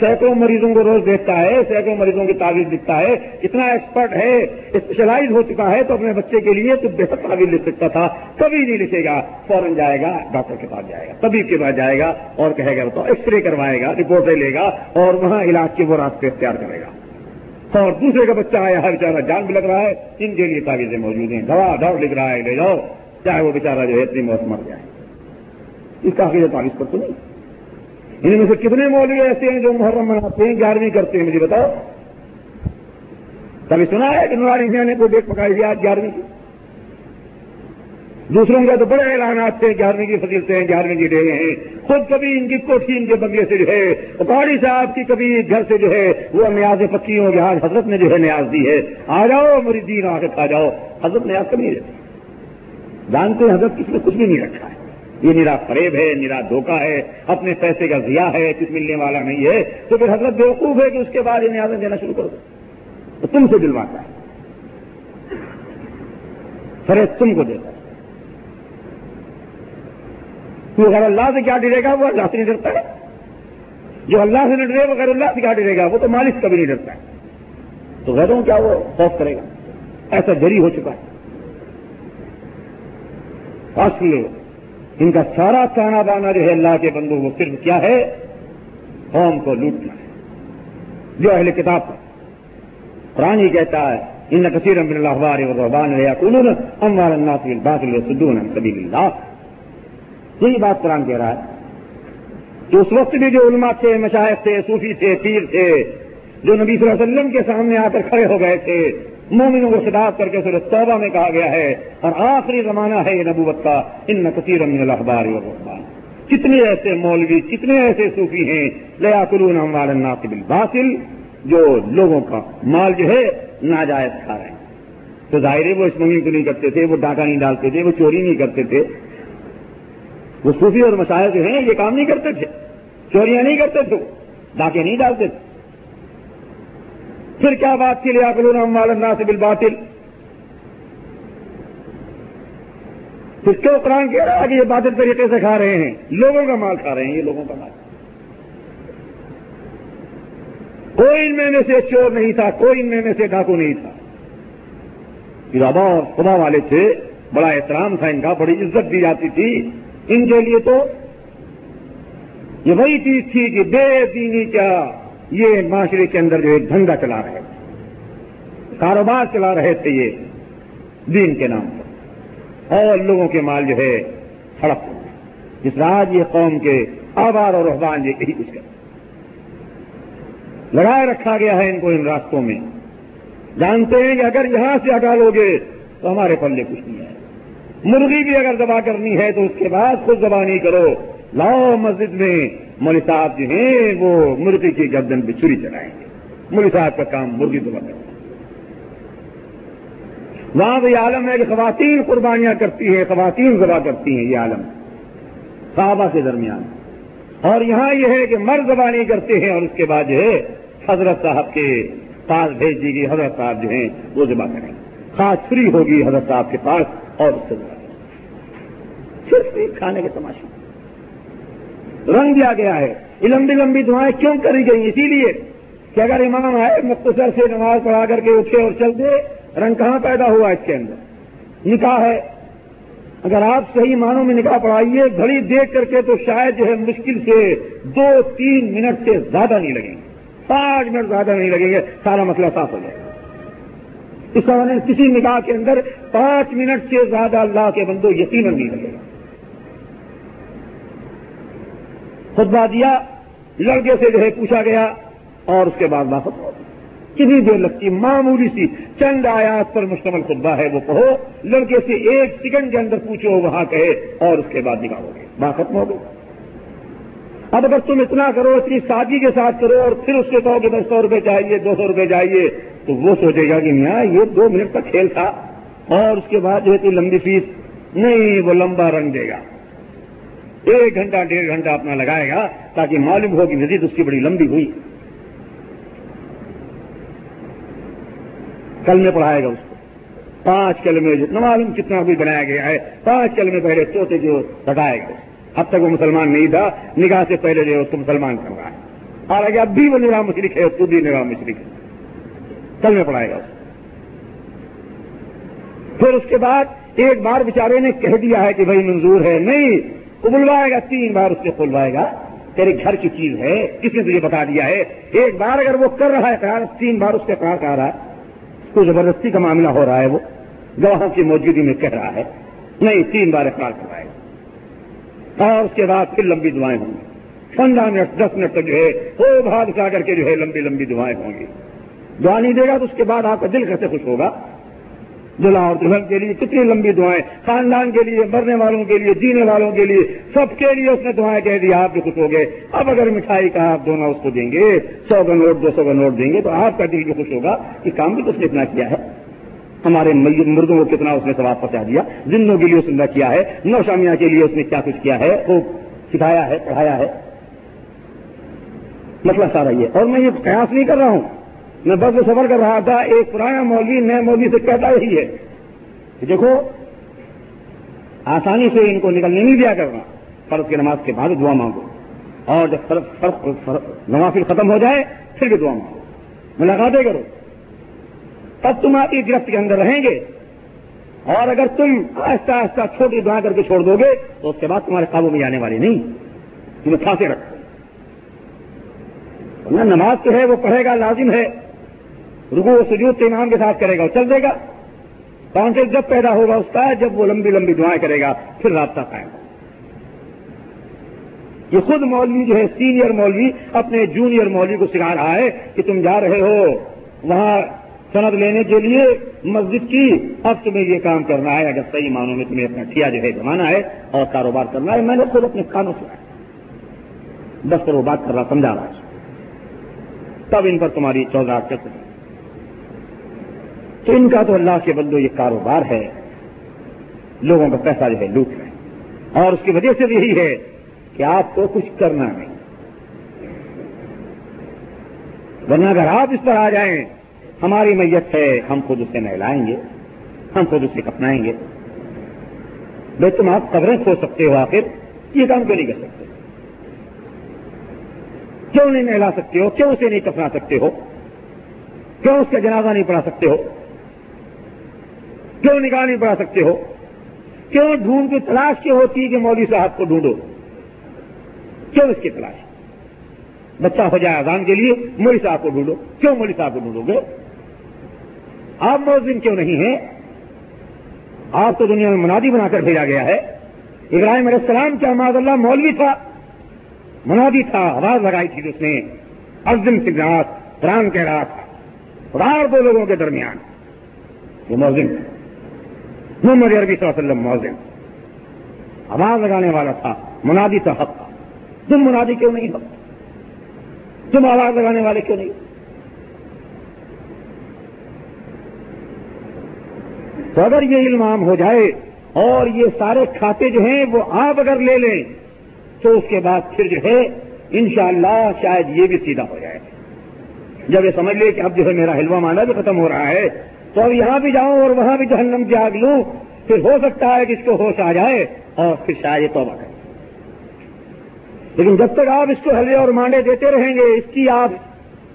سینکڑوں مریضوں کو روز دیکھتا ہے، سینکڑوں مریضوں کی تعویذ لکھتا ہے۔ اتنا ایکسپرٹ ہے اسپیشلائز ہو چکا ہے تو اپنے بچے کے لیے تو بہتر تعویذ لکھ سکتا تھا۔ کبھی نہیں لکھے گا، فوراً جائے گا، ڈاکٹر کے پاس جائے گا۔ طبیب کے پاس جائے گا اور کہے گا تو ایکس رے کروائے گا رپورٹیں لے گا اور وہاں علاج کے وہ راستے اختیار کرے گا۔ اور دوسرے کا بچہ آیا ہے، بیچارہ جان بھی لگ رہا ہے، ان کے لیے تعویذیں موجود ہیں۔ دوا دور لکھ رہا ہے، لے جاؤ۔ چاہے وہ بیچارہ جو ہے، اتنی موت مر جائے۔ اس کا تعویذ پر تو نہیں۔ ان میں سے کتنے مولوی ایسے ہیں جو محرم مناتے ہیں، گیارہویں کرتے ہیں، مجھے بتاؤ۔ کبھی سنا ہے کہ نواری نے کوئی ڈیٹ پکائی تھی آج گیارہویں کی؟ دوسروں کا تو بڑے اعلانات تھے گیارہویں کی فضیلتیں گیارہویں کی ڈے ہیں۔ خود کبھی ان کی کوٹھی ان کے بنگلے سے جو ہے پہاڑی صاحب کی کبھی گھر سے جو ہے، وہ نیاز پکی ہوں جہاز حضرت نے جو ہے نیاز دی ہے۔ آ جاؤ، مریدین آ کے کھا جاؤ۔ حضرت نیاز کبھی نہیں رہتی۔ جانتے ہیں حضرت کس نے کچھ بھی نہیں رکھا ہے۔ یہ میرا فریب ہے میرا دھوکہ ہے، اپنے پیسے کا ضیاع ہے، کچھ ملنے والا نہیں ہے۔ تو پھر حضرت بیوقوف ہے کہ اس کے بعد یہ نیازیں دینا شروع کر دو۔ تو تم سے دلواتا ہے۔ فریب تم کو دیتا ہے۔ تو اگر اللہ سے کیا ڈرے گا، وہ اللہ سے نہیں ڈرتا ہے۔ جو اللہ سے نہیں ڈرے، وہ اگر اللہ سے کیا ڈرے گا؟ وہ تو مالک کبھی نہیں ڈرتا ہے۔ تو غیروں کیا وہ خوف کرے گا؟ ایسا جری ہو چکا ہے۔ اصل ان کا سارا کھانا بانا جو ہے اللہ کے بندوں وہ صرف کیا ہے؟ قوم کو لوٹنا ہے۔ جو اہل کتاب کا قرآن ہی کہتا ہے، ان کثیر امن اللہ رحبان اموال الناس باطل سدون سبیل اللہ. یہی بات قرآن کہہ رہا ہے۔ کہ اس وقت بھی جو علماء تھے مشاہد تھے، صوفی تھے، پیر تھے، جو نبی صلی اللہ علیہ وسلم کے سامنے آ کر کھڑے ہو گئے تھے مومنوں کو خطاب کر کے صرف توبہ میں کہا گیا ہے، اور آخری زمانہ ہے یہ نبوت کا، ان کثیر من الاخبار والرحبان کتنے ایسے مولوی، کتنے ایسے صوفی ہیں لیا کلون اموال الناس بالباطل، جو لوگوں کا مال جو ہے، ناجائز کھا رہے ہیں۔ تو ظاہر ہے، وہ اس مہم کو نہیں کرتے تھے، وہ ڈاکہ نہیں ڈالتے تھے، وہ چوری نہیں کرتے تھے۔ وہ صوفی اور مسائل جو ہیں، یہ کام نہیں کرتے تھے، چوریاں نہیں کرتے تھے ڈاکے نہیں ڈالتے تھے۔ پھر کیا بات کے لیے آپ اللہ سے بل باطل پھر کیوں قرآن کہہ رہا ہے کہ یہ بادل طریقے سے کھا رہے ہیں۔ لوگوں کا مال کھا رہے ہیں، یہ لوگوں کا مال۔ کوئی ان میں سے چور نہیں تھا، کوئی ان میں سے ڈاکو نہیں تھا۔ ارادہ اور خدا والے تھے، بڑا احترام تھا ان کا، بڑی عزت دی جاتی تھی۔ ان کے لیے تو یہ وہی چیز تھی کہ بے دینی کا یہ معاشرے کے اندر جو ایک دھندا چلا رہے تھے۔ کاروبار چلا رہے تھے یہ دین کے نام پر۔ اور لوگوں کے مال جو ہے سڑک جس راج یہ قوم کے آبار اور رحبان یہ یہی کچھ کرتے لڑائے رکھا گیا ہے ان کو ان راستوں میں۔ جانتے ہیں کہ اگر یہاں سے ہٹا لو گے تو ہمارے پلے کچھ نہیں ہے۔ مرغی بھی اگر دبا کرنی ہے تو اس کے بعد خود دبا نہیں کرو۔ لاؤ مسجد میں مولوی صاحب جو ہیں، وہ مرغی کی گردن پہ چھری چلائیں گے۔ مولوی صاحب کا کام مرغی دبا کرنا وہاں تو یہ عالم ہے کہ خواتین قربانیاں کرتی ہیں، خواتین ذبح کرتی ہیں یہ عالم۔ صحابہ کے درمیان۔ اور یہاں یہ ہے کہ مرد ذبح نہیں کرتے ہیں اور اس کے بعد جو ہے، حضرت صاحب کے پاس بھیج دی گئی حضرت صاحب جو ہیں، وہ ذبح کریں۔ خاص فری ہوگی حضرت صاحب کے پاس اور اس سے صرف ایک کھانے کے تماشے۔ رنگ دیا گیا ہے۔ یہ لمبی لمبی دعائیں کیوں کری گئی اسی لیے کہ اگر امام آئے مختصر سے نماز پڑھا کر کے اٹھے اور چل دے، رنگ کہاں پیدا ہوا اس کے اندر؟ نکاح ہے۔ اگر آپ صحیح معنوں میں نکاح پڑھائیے، گھڑی دیکھ کر کے تو شاید جو ہے مشکل سے دو، تین منٹ سے زیادہ نہیں لگیں گے۔ پانچ منٹ زیادہ نہیں لگیں گے، سارا مسئلہ صاف ہو جائے گا۔ اس طرح کسی نکاح کے اندر پانچ منٹ سے زیادہ اللہ کے بندو یقیناً نہیں لگے گا۔ خطبہ دیا، لڑکے سے جو ہے پوچھا گیا اور اس کے بعد واپس ہو کتنی دیر لگتی؟ معمولی سی، چند آیات پر مشتمل خطبہ ہے، وہ کہو لڑکے سے ایک سیکنڈ کے اندر پوچھو، وہاں کہے اور اس کے بعد نکالو گے۔ بات ختم ہو گئی۔ اب اگر تم اتنا کرو، اتنی سادگی کے ساتھ کرو اور پھر اس سے کہو کہ دس سو روپے چاہیے، دو سو روپے چاہیے، تو وہ سوچے گا کہ میاں، یہ دو منٹ کا کھیل تھا اور اس کے بعد جو ہے لمبی فیس، نہیں، وہ لمبا رنگ دے گا۔ ایک گھنٹہ، ڈیڑھ گھنٹہ اپنا لگائے گا تاکہ معلوم ہو کہ وزٹ اس کی بڑی لمبی ہوئی۔ کل میں پڑھائے گا اس کو۔ پانچ کل میں جتنا معلوم کتنا بھی بنایا گیا ہے، پانچ کل میں پہلے چوتھے جو ہٹائے گا اب تک وہ مسلمان نہیں تھا، نگاہ سے پہلے جو اس کو مسلمان کر رہا ہے۔ اور اگر اب بھی وہ نظام مشرق ہے، تو بھی نظام مشرق ہے۔ کل میں پڑھائے گا اس کو۔ پھر اس کے بعد ایک بار بیچارے نے کہہ دیا ہے کہ بھائی منظور ہے، نہیں وہ بلوائے گا، تین بار اس سے کھلوائے گا۔ تیرے گھر کی چیز ہے کس نے تجھے بتا دیا ہے۔ ایک بار اگر وہ کر رہا ہے قرار تین بار اس کے قرار کر رہا ہے۔ تو زبردستی کا معاملہ ہو رہا ہے وہ۔ گواہوں کی موجودگی میں کہہ رہا ہے۔ نہیں، تین بار اقرار کروائے گا۔ اور اس کے بعد پھر لمبی دعائیں ہوں گی۔ پندرہ منٹ، دس منٹ تک جو ہے، وہ بھاگ جا کر کے جو ہے، لمبی لمبی دعائیں ہوں گی۔ دعا نہیں دے گا تو اس کے بعد آپ کا دل کیسے خوش ہوگا؟ دلہا اور دلہن کے لیے کتنی لمبی دعائیں، خاندان کے لیے، مرنے والوں کے لیے، جینے والوں کے لیے، سب کے لیے اس نے دعائیں کہہ دی، آپ بھی خوش ہو گئے۔ اب اگر مٹھائی کا آپ دونوں اس کو دیں گے، سو کا نوٹ دو سو کا نوٹ دیں گے، تو آپ کا دل بھی خوش ہوگا کہ کام بھی تو اس نے اتنا کیا ہے۔ ہمارے مردوں کو کتنا اس نے ثواب پہنچا دیا، زندوں کے لیے اس نے کیا ہے نوشامیہ کے لیے اس نے کیا کچھ کیا ہے، خوب سکھایا ہے، پڑھایا ہے۔ مسئلہ سارا یہ اور میں یہ قیاس نہیں کر رہا ہوں۔ میں بس میں سفر کر رہا تھا، ایک پرانا مولوی نئے مولوی سے کہتا ہی ہے کہ دیکھو، آسانی سے ان کو نکلنے نہیں دیا کرنا، فرض کی نماز کے بعد دعا مانگو۔ اور جب فرق نوافل ختم ہو جائے، پھر بھی دعا مانگو۔ ملاقاتیں کرو۔ تب تم آپ کی گرفت کے اندر رہیں گے۔ اور اگر تم آہستہ آہستہ چھوٹی دعا کر کے چھوڑ دو گے، تو اس کے بعد تمہارے قابو میں جانے والی نہیں۔ تمہیں پھانسے رکھو۔ نہ نماز تو ہے، وہ پڑھے گا، لازم ہے۔ رگو و سجود امام کے ساتھ کرے گا وہ چل دے گا۔ کانٹیکٹ جب پیدا ہوگا اس کا، جب وہ لمبی لمبی دعائیں کرے گا، پھر رابطہ قائم ہوگا۔ یہ خود مولوی جو ہے، سینئر مولوی، اپنے جونیئر مولوی کو سکھا رہا ہے کہ تم جا رہے ہو، وہاں سند لینے کے لیے مسجد کی اب تمہیں یہ کام کرنا ہے۔ اگر صحیح معنوں میں تمہیں اپنا ٹھیا جو ہے جمانا ہے اور کاروبار کرنا ہے، میں نے خود اپنے کانوں سنا بس پر وہ بات کر رہا، سمجھا رہا ہے۔ تب ان پر تمہاری چودہ کر تو ان کا تو اللہ کے بندو یہ کاروبار ہے۔ لوگوں کا پیسہ جو ہے لوٹ رہے اور اس کی وجہ سے یہی ہے کہ آپ کو کچھ کرنا نہیں۔ ورنہ اگر آپ اس پر آ جائیں، ہماری میت ہے، ہم خود اسے نہلائیں گے، ہم خود اسے کپنائیں گے۔ بھائی تم آپ قبریں کھو سکتے ہو آخر، یہ کام کیوں نہیں کر سکتے؟ کیوں نہیں نہلا سکتے ہو؟ کیوں اسے نہیں کپنا سکتے ہو؟ کیوں اس کا جنازہ نہیں پڑھا سکتے ہو؟ کیوں نکاح نہیں پڑھا سکتے ہو؟ کیوں ڈھونڈ کی تلاش کیوں ہوتی ہے کہ مولوی صاحب کو ڈھونڈو؟ کیوں اس کی تلاش؟ بچہ ہو جائے اذان کے لیے، مولوی صاحب کو ڈھونڈو۔ کیوں مولوی صاحب کو ڈھونڈو گے؟ آپ موزن کیوں نہیں ہیں؟ آپ تو دنیا میں منادی بنا کر بھیجا گیا ہے۔ ابراہیم علیہ السلام کیا معذ اللہ مولوی تھا؟ منادی تھا، آواز لگائی تھی اس نے۔ ارجن سگرات قرآن کہہ رہا تھا۔ رار دو لوگوں کے درمیان۔ یہ موزن۔ محمد عربی صلی اللہ علیہ وسلم موزن آواز لگانے والا تھا، منادی تھا، حق تھا۔ تم منادی کیوں نہیں حق تم آواز لگانے والے کیوں نہیں تو اگر یہ علم عام ہو جائے اور یہ سارے کھاتے جو ہیں وہ آپ اگر لے لیں، تو اس کے بعد پھر جو ہے، انشاءاللہ شاید یہ بھی سیدھا ہو جائے۔ جب یہ سمجھ لے کہ اب جو ہے میرا حلوہ مانا بھی ختم ہو رہا ہے تو اب یہاں بھی جاؤں اور وہاں بھی جہنم کی آگ لوں، پھر ہو سکتا ہے کہ اس کو ہوش آ جائے اور پھر شاید یہ توبہ کرے۔ لیکن جب تک آپ اس کو ہلے اور مانڈے دیتے رہیں گے، اس کی آپ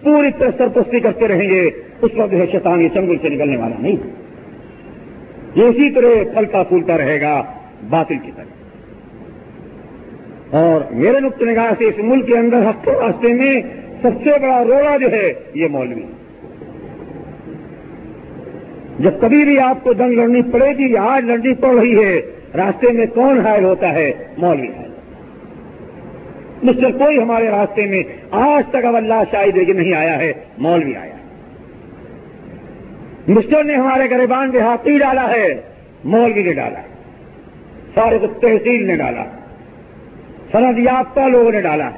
پوری طرح سرپستی کرتے رہیں گے، اس وقت ہے شیطان یہ چنگل سے نکلنے والا نہیں۔ یہ اسی طرح پھلتا پھولتا رہے گا باطل کی طرح۔ اور میرے نقطۂ نگاہ سے اس ملک کے اندر ہفتے راستے میں سب سے بڑا روڑا جو ہے یہ مولوی۔ ہے جب کبھی بھی آپ کو جنگ لڑنی پڑے گی یا آج لڑنی پڑ رہی ہے، راستے میں کون حائل ہوتا ہے؟ مولوی حائل۔ مسٹر، کوئی ہمارے راستے میں آج تک اب اللہ شاہد ہے کہ نہیں آیا ہے، مولوی آیا مسٹر نے ہمارے گریبان دیہاتی ڈالا ہے، مولوی نے ڈالا سارے کو تحصیل نے ڈالا۔ سند یافتہ لوگوں نے ڈالا۔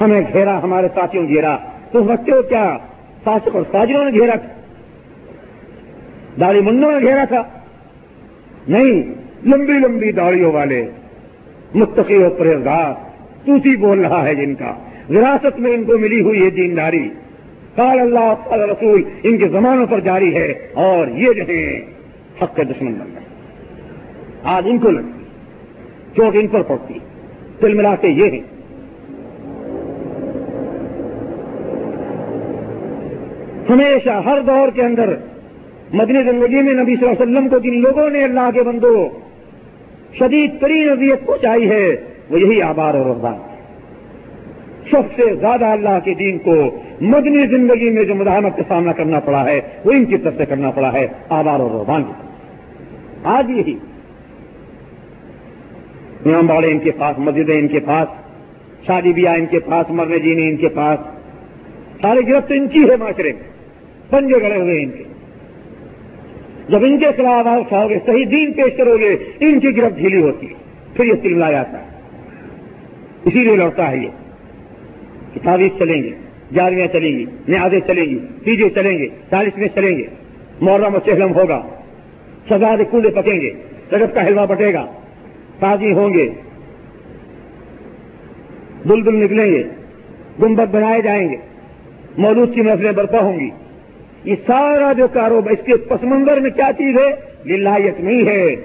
ہمیں گھیرا، ہمارے ساتھیوں گھیرا۔ تو بچے ہو کیا؟ ساسک اور ساجروں نے گھیرا۔ داڑھی منڈوں نے گھیرا تھا۔ نہیں، لمبی لمبی داڑیوں والے، متقی و پرہزگار توتی بول رہا ہے جن کا۔ وراثت میں ان کو ملی ہوئی ہے دینداری قال اللہ، قال رسول، ان کے زمانوں پر جاری ہے۔ اور یہ جو ہے حق کے دشمن بن گئے۔ آج ان کو لگتی چوٹ ان پر پڑتی۔ تل ملا کے یہ ہیں۔ ہمیشہ ہر دور کے اندر مدنی زندگی میں نبی صلی اللہ علیہ وسلم کو جن لوگوں نے اللہ کے بندو شدید ترین اذیت پہنچائی ہے، وہ یہی آبار اور رحبان سب سے زیادہ اللہ کے دین کو مدنی زندگی میں جو مداحمت کا سامنا کرنا پڑا ہے، وہ ان کی طرف سے کرنا پڑا ہے آبار اور رحبان کی آج یہی۔ امام باڑے ان کے پاس، مسجدیں ان کے پاس، شادی بیاہ ان کے پاس، مرنے جینے ان کے پاس۔ سارے گرفت ان کی ہے معاشرے میں۔ پنجے گڑے ہوئے ان کے۔ جب ان کے خلاف آپ کھاؤ گے، صحیح دین پیش کرو گے، ان کی گرفت ڈھیلی ہوتی ہے۔ پھر یہ سلملا جاتا ہے اسی لیے لڑتا ہے یہ۔ کتابیں چلیں گے۔ جارویاں چلیں گی۔ نیازیں چلیں گی۔ تیجے چلیں گے۔ چالیس میں چلیں گے۔ محرم و چہلم ہوگا۔ سزا کولے پکیں گے۔ رجب کا حلوہ بٹے گا۔ تازی ہوں گے۔ بلبل نکلیں گے۔ گنبد بنائے جائیں گے۔ مولود کی محفلیں برپا ہوں گی۔ یہ سارا جو کاروبار اس کے پس منظر میں کیا چیز ہے؟ للہیت نہیں ہے۔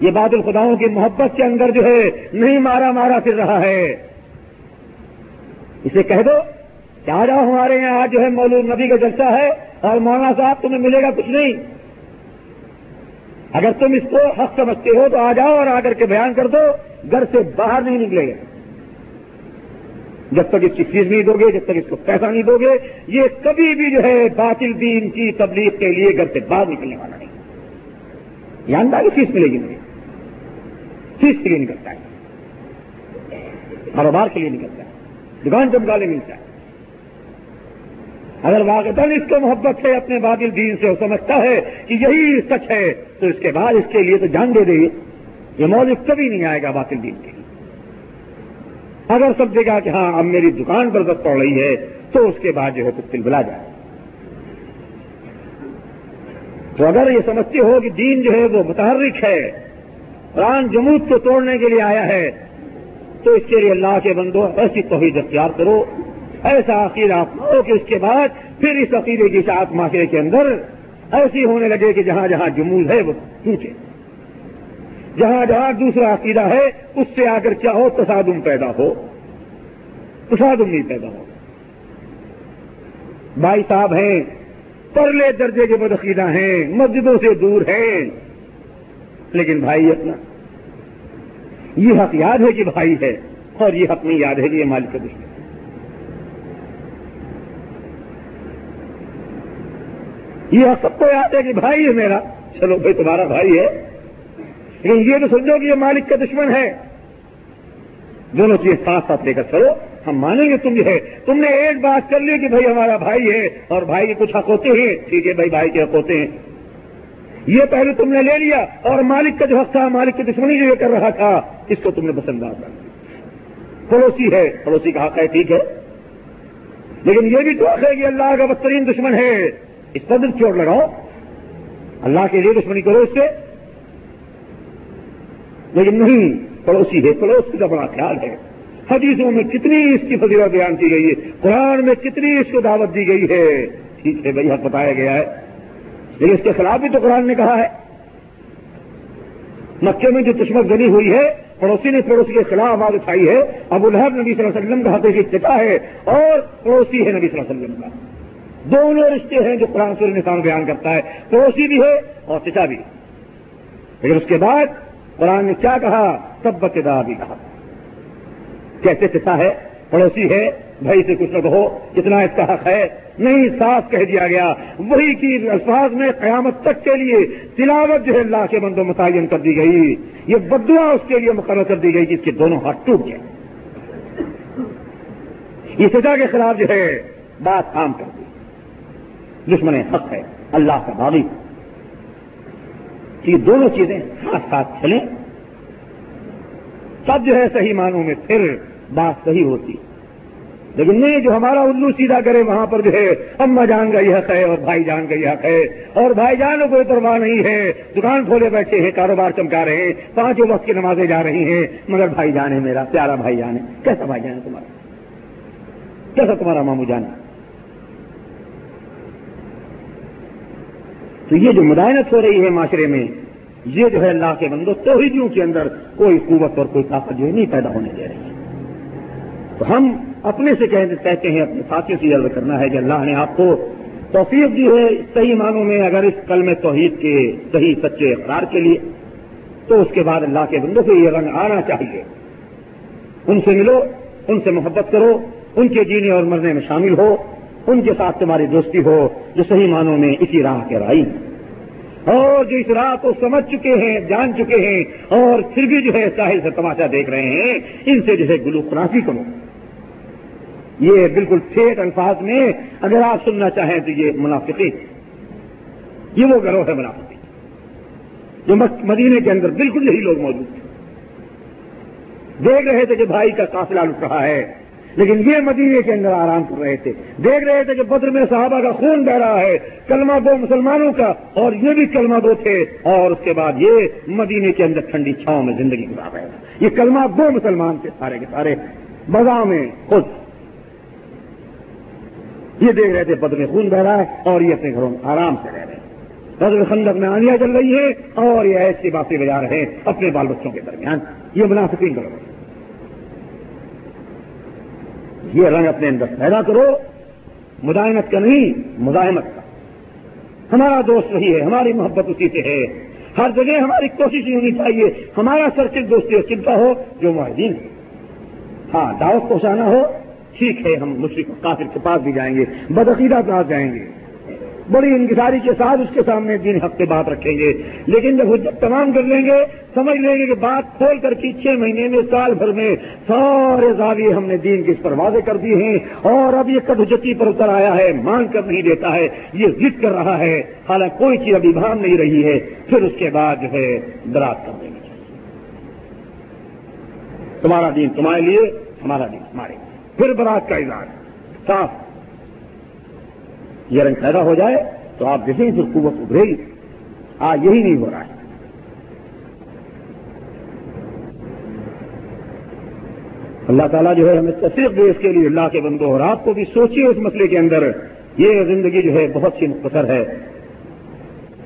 یہ باد الخداؤں کی محبت کے اندر جو ہے، نہیں مارا مارا پھر رہا ہے۔ اسے کہہ دو کہ آ جاؤ، ہمارے یہاں آج جو ہے مولود نبی کا جلسہ ہے اور مولانا صاحب تمہیں ملے گا کچھ نہیں۔ اگر تم اس کو حق سمجھتے ہو تو آ جاؤ اور آ کر کے بیان کر دو، گھر سے باہر نہیں نکلے گا۔ جب تک اس کی فیس نہیں دو گے، جب تک اس کو پیسہ نہیں دو گے، یہ کبھی بھی جو ہے باطل دین کی تبلیغ کے لیے گھر سے باہر نکلنے والا نہیں۔ کی فیس ملے گی مجھے فیس کے لیے نکلتا ہے؟ کاروبار کے لیے نکلتا ہے۔ دکان چمکالے ملتا ہے۔ اگر واقع اس کو محبت ہے اپنے بادل دین سے وہ سمجھتا ہے کہ یہی سچ ہے، تو اس کے بعد اس کے لیے تو جان دے دے۔ یہ موضوع کبھی نہیں آئے گا باطل دین کے۔ اگر سب دیکھا کہ ہاں اب میری دکان پر بس پڑ رہی ہے، تو اس کے بعد جو ہے کچھ بلا جائے۔ تو اگر یہ سمجھتے ہو کہ دین جو ہے وہ متحرک ہے، قرآن جمود کو توڑنے کے لیے آیا ہے، تو اس کے لیے اللہ کے بندو ایسی توحید اختیار کرو۔ ایسا عقیدہ اپناؤ کہ اس کے بعد پھر اس عقیدے کی ساتھ معاشرے کے اندر ایسی ہونے لگے کہ جہاں جہاں جمود ہے، وہ ٹوٹے۔ جہاں جہاں دوسرا عقیدہ ہے، اس سے آ کر چاہو تصادم پیدا ہو۔ تصادم نہیں پیدا ہو۔ بھائی صاحب ہیں، پرلے درجے کے بدعقیدہ ہیں، مسجدوں سے دور ہیں۔ لیکن بھائی اپنا، یہ حق یاد ہے کہ بھائی ہے، اور یہ حق نہیں یاد ہے کہ یہ مالک کا دشمن یہ حق سب کو یاد ہے کہ بھائی ہے میرا۔ چلو بھائی، تمہارا بھائی ہے۔ لیکن یہ تو سمجھو کہ یہ مالک کا دشمن ہے۔ دونوں چیزیں ساتھ ساتھ لے کر چلو۔ ہم مانیں گے تم یہ ہے۔ تم نے ایک بات کر لی کہ بھائی ہمارا بھائی ہے اور بھائی کے کچھ حق ہوتے ہیں۔ ٹھیک ہے بھائی بھائی کے حق ہوتے ہیں۔ یہ پہلے تم نے لے لیا اور مالک کا جو حق تھا، مالک کی دشمنی جو یہ کر رہا تھا، اس کو تم نے پسند آ پڑوسی ہے، پڑوسی کا حق ہے، ٹھیک ہے۔ لیکن یہ بھی تو حق ہے کہ اللہ کا بدترین دشمن ہے۔ اس پر دل چوٹ لگاؤ۔ اللہ کے لیے دشمنی کرو اس سے۔ لیکن نہیں، پڑوسی ہے پڑوسی کا بڑا خیال ہے۔ حدیثوں میں کتنی اس کی فضیلت بیان کی گئی ہے، قرآن میں کتنی اس کو دعوت دی گئی ہے۔ ٹھیک ہے بھائی حق بتایا گیا ہے۔ لیکن اس کے خلاف بھی تو قرآن نے کہا ہے۔ مکے میں جو دشمن گنی ہوئی ہے، پڑوسی نے پڑوسی کے خلاف آواز اٹھائی ہے۔ ابو الحب نبی صلی اللہ علیہ وسلم کا حقیقی چٹا ہے اور پڑوسی ہے نبی صلی اللہ علیہ وسلم کا۔ دونوں رشتے ہیں جو قرآن سور نسان بیان کرتا ہے۔ پڑوسی بھی ہے اور چچا بھی لیکن اس کے بعد قرآن نے کیا کہا؟ سب بچہ بھی کہا۔ کیسے چچا ہے؟ پڑوسی ہے، بھائی سے کچھ نہ کہو اتنا اس کا حق ہے۔ نہیں صاف کہہ دیا گیا۔ وہی کی الفاظ میں قیامت تک کے لیے تلاوت جو ہے اللہ کے بندوں متعین کر دی گئی۔ یہ بدعا اس کے لیے مقرر کر دی گئی جس کے دونوں ہاتھ ٹوٹ گئے۔ یہ سزا کے خلاف جو ہے بات کام کر دی۔ دشمن حق ہے، اللہ کا باغی یہ دونوں چیزیں ساتھ ساتھ چلیں۔ سب جو ہے صحیح معنوں میں پھر بات صحیح ہوتی۔ لیکن نہیں، جو ہمارا الو سیدھا کرے، وہاں پر جو ہے، اما جان کا یہ حق ہے اور بھائی جان کا یہ حق ہے۔ اور بھائی جان کوئی پرواہ نہیں ہے۔ دکان کھولے بیٹھے ہیں، کاروبار چمکا رہے ہیں۔ پانچوں وقت کی نمازیں جا رہی ہیں۔ مگر بھائی جان ہے میرا، پیارا بھائی جان ہے۔ کیسا بھائی جان ہے تمہارا؟ کیسا تمہارا مامو جان تو یہ جو مدائنت ہو رہی ہے معاشرے میں، یہ جو ہے اللہ کے بندو توحیدیوں کے اندر کوئی قوت اور کوئی طاقت جو ہے نہیں پیدا ہونے دے رہی۔ تو ہم اپنے سے کہتے ہیں، اپنے ساتھیوں سے عرض کرنا ہے کہ اللہ نے آپ کو توفیق دی ہے صحیح معنوں میں، اگر اس کل میں توحید کے صحیح سچے اقرار کے لیے، تو اس کے بعد اللہ کے بندوں سے یہ رنگ آنا چاہیے۔ ان سے ملو، ان سے محبت کرو، ان کے جینے اور مرنے میں شامل ہو۔ ان کے ساتھ تمہاری دوستی ہو جو صحیح معنوں میں اسی راہ کے رائی اور جو اس راہ کو سمجھ چکے ہیں، جان چکے ہیں، اور پھر بھی جو ہے ساحل سے تماشا دیکھ رہے ہیں، ان سے جو ہے گلو خرافی کرو۔ یہ بالکل ٹھیک الفاظ میں اگر آپ سننا چاہیں تو یہ منافقی یہ وہ گروہ ہے منافقی جو مدینے کے اندر بالکل یہی لوگ موجود تھے۔ دیکھ رہے تھے کہ بھائی کا قافلہ لٹ رہا ہے۔ لیکن یہ مدینے کے اندر آرام کر رہے تھے۔ دیکھ رہے تھے کہ بدر میں صحابہ کا خون بہ رہا ہے، کلمہ دو مسلمانوں کا اور یہ بھی کلمہ دو تھے۔ اور اس کے بعد یہ مدینے کے اندر ٹھنڈی چھاؤں میں زندگی گزار رہے تھے۔ یہ کلمہ دو مسلمان تھے سارے کے سارے۔ بغا میں خود۔ یہ دیکھ رہے تھے بدر میں خون بہ رہا ہے اور یہ اپنے گھروں میں آرام سے رہ رہے ہیں بدر خندق میں آنیاں چل رہی ہے اور یہ ایسی باتیں بجا رہے ہیں اپنے بال بچوں کے درمیان۔ یہ منافقین کر رہے ہیں یہ رنگ اپنے اندر پیدا کرو مزاحمت کا نہیں، مزاحمت کا۔ ہمارا دوست وہی ہے، ہماری محبت اسی سے ہے۔ ہر جگہ ہماری کوشش ہونی چاہیے، ہمارا سرکل دوستی اور چنتا ہو جو معاہدین ہے ہاں دعوت پہنچانا ہو، ٹھیک ہے، ہم مشرق کافر کے پاس بھی جائیں گے، بدعقیدہ پاس جائیں گے۔ بڑی انکساری کے ساتھ اس کے سامنے دن ہفتے بات رکھیں گے۔ لیکن جب حجت تمام کر لیں گے، سمجھ لیں گے کہ بات کھول کر کے چھ مہینے میں، سال بھر میں سارے زاویے ہم نے دین کے اس پر واضح کر دیے ہیں۔ اور اب یہ کب حجتی پر اتر آیا ہے، مانگ کر نہیں دیتا ہے، یہ ضد کر رہا ہے۔ حالانکہ کوئی چیز ابھی بھان نہیں رہی ہے۔ پھر اس کے بعد جو ہے دراد کر دیں گے۔ تمہارا دین تمہارے لیے، ہمارا دن مارے پھر برات کا اظہار صاف۔ یہ رنگ پیدا ہو جائے تو آپ دیکھیں پھر قوت ابھرے گی۔ آج یہی نہیں ہو رہا ہے۔ اللہ تعالیٰ جو ہے ہمیں تصدیق دے اس کے لیے اللہ کے بندو اور آپ کو بھی سوچیے اس مسئلے کے اندر۔ یہ زندگی جو ہے بہت سی مختصر ہے۔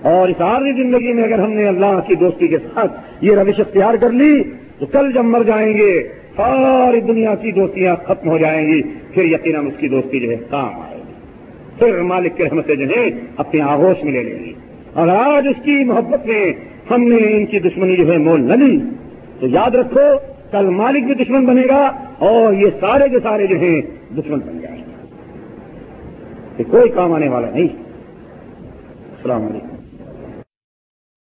اور اس عارضی زندگی میں اگر ہم نے اللہ کی دوستی کے ساتھ یہ روش اختیار کر لی، تو کل جب مر جائیں گے، ساری دنیا کی دوستیاں ختم ہو جائیں گی۔ پھر یقیناً اس کی دوستی جو ہے کام آئے پھر مالک کے رحمت سے جو ہے اپنے آغوش میں لے لیں گی اور آج اس کی محبت میں ہم نے ان کی دشمنی جو ہے مول نہ لی۔ تو یاد رکھو، کل مالک بھی دشمن بنے گا اور یہ سارے کے سارے جو ہیں دشمن بن جائیں گے۔ کوئی کام آنے والا نہیں۔ السلام علیکم۔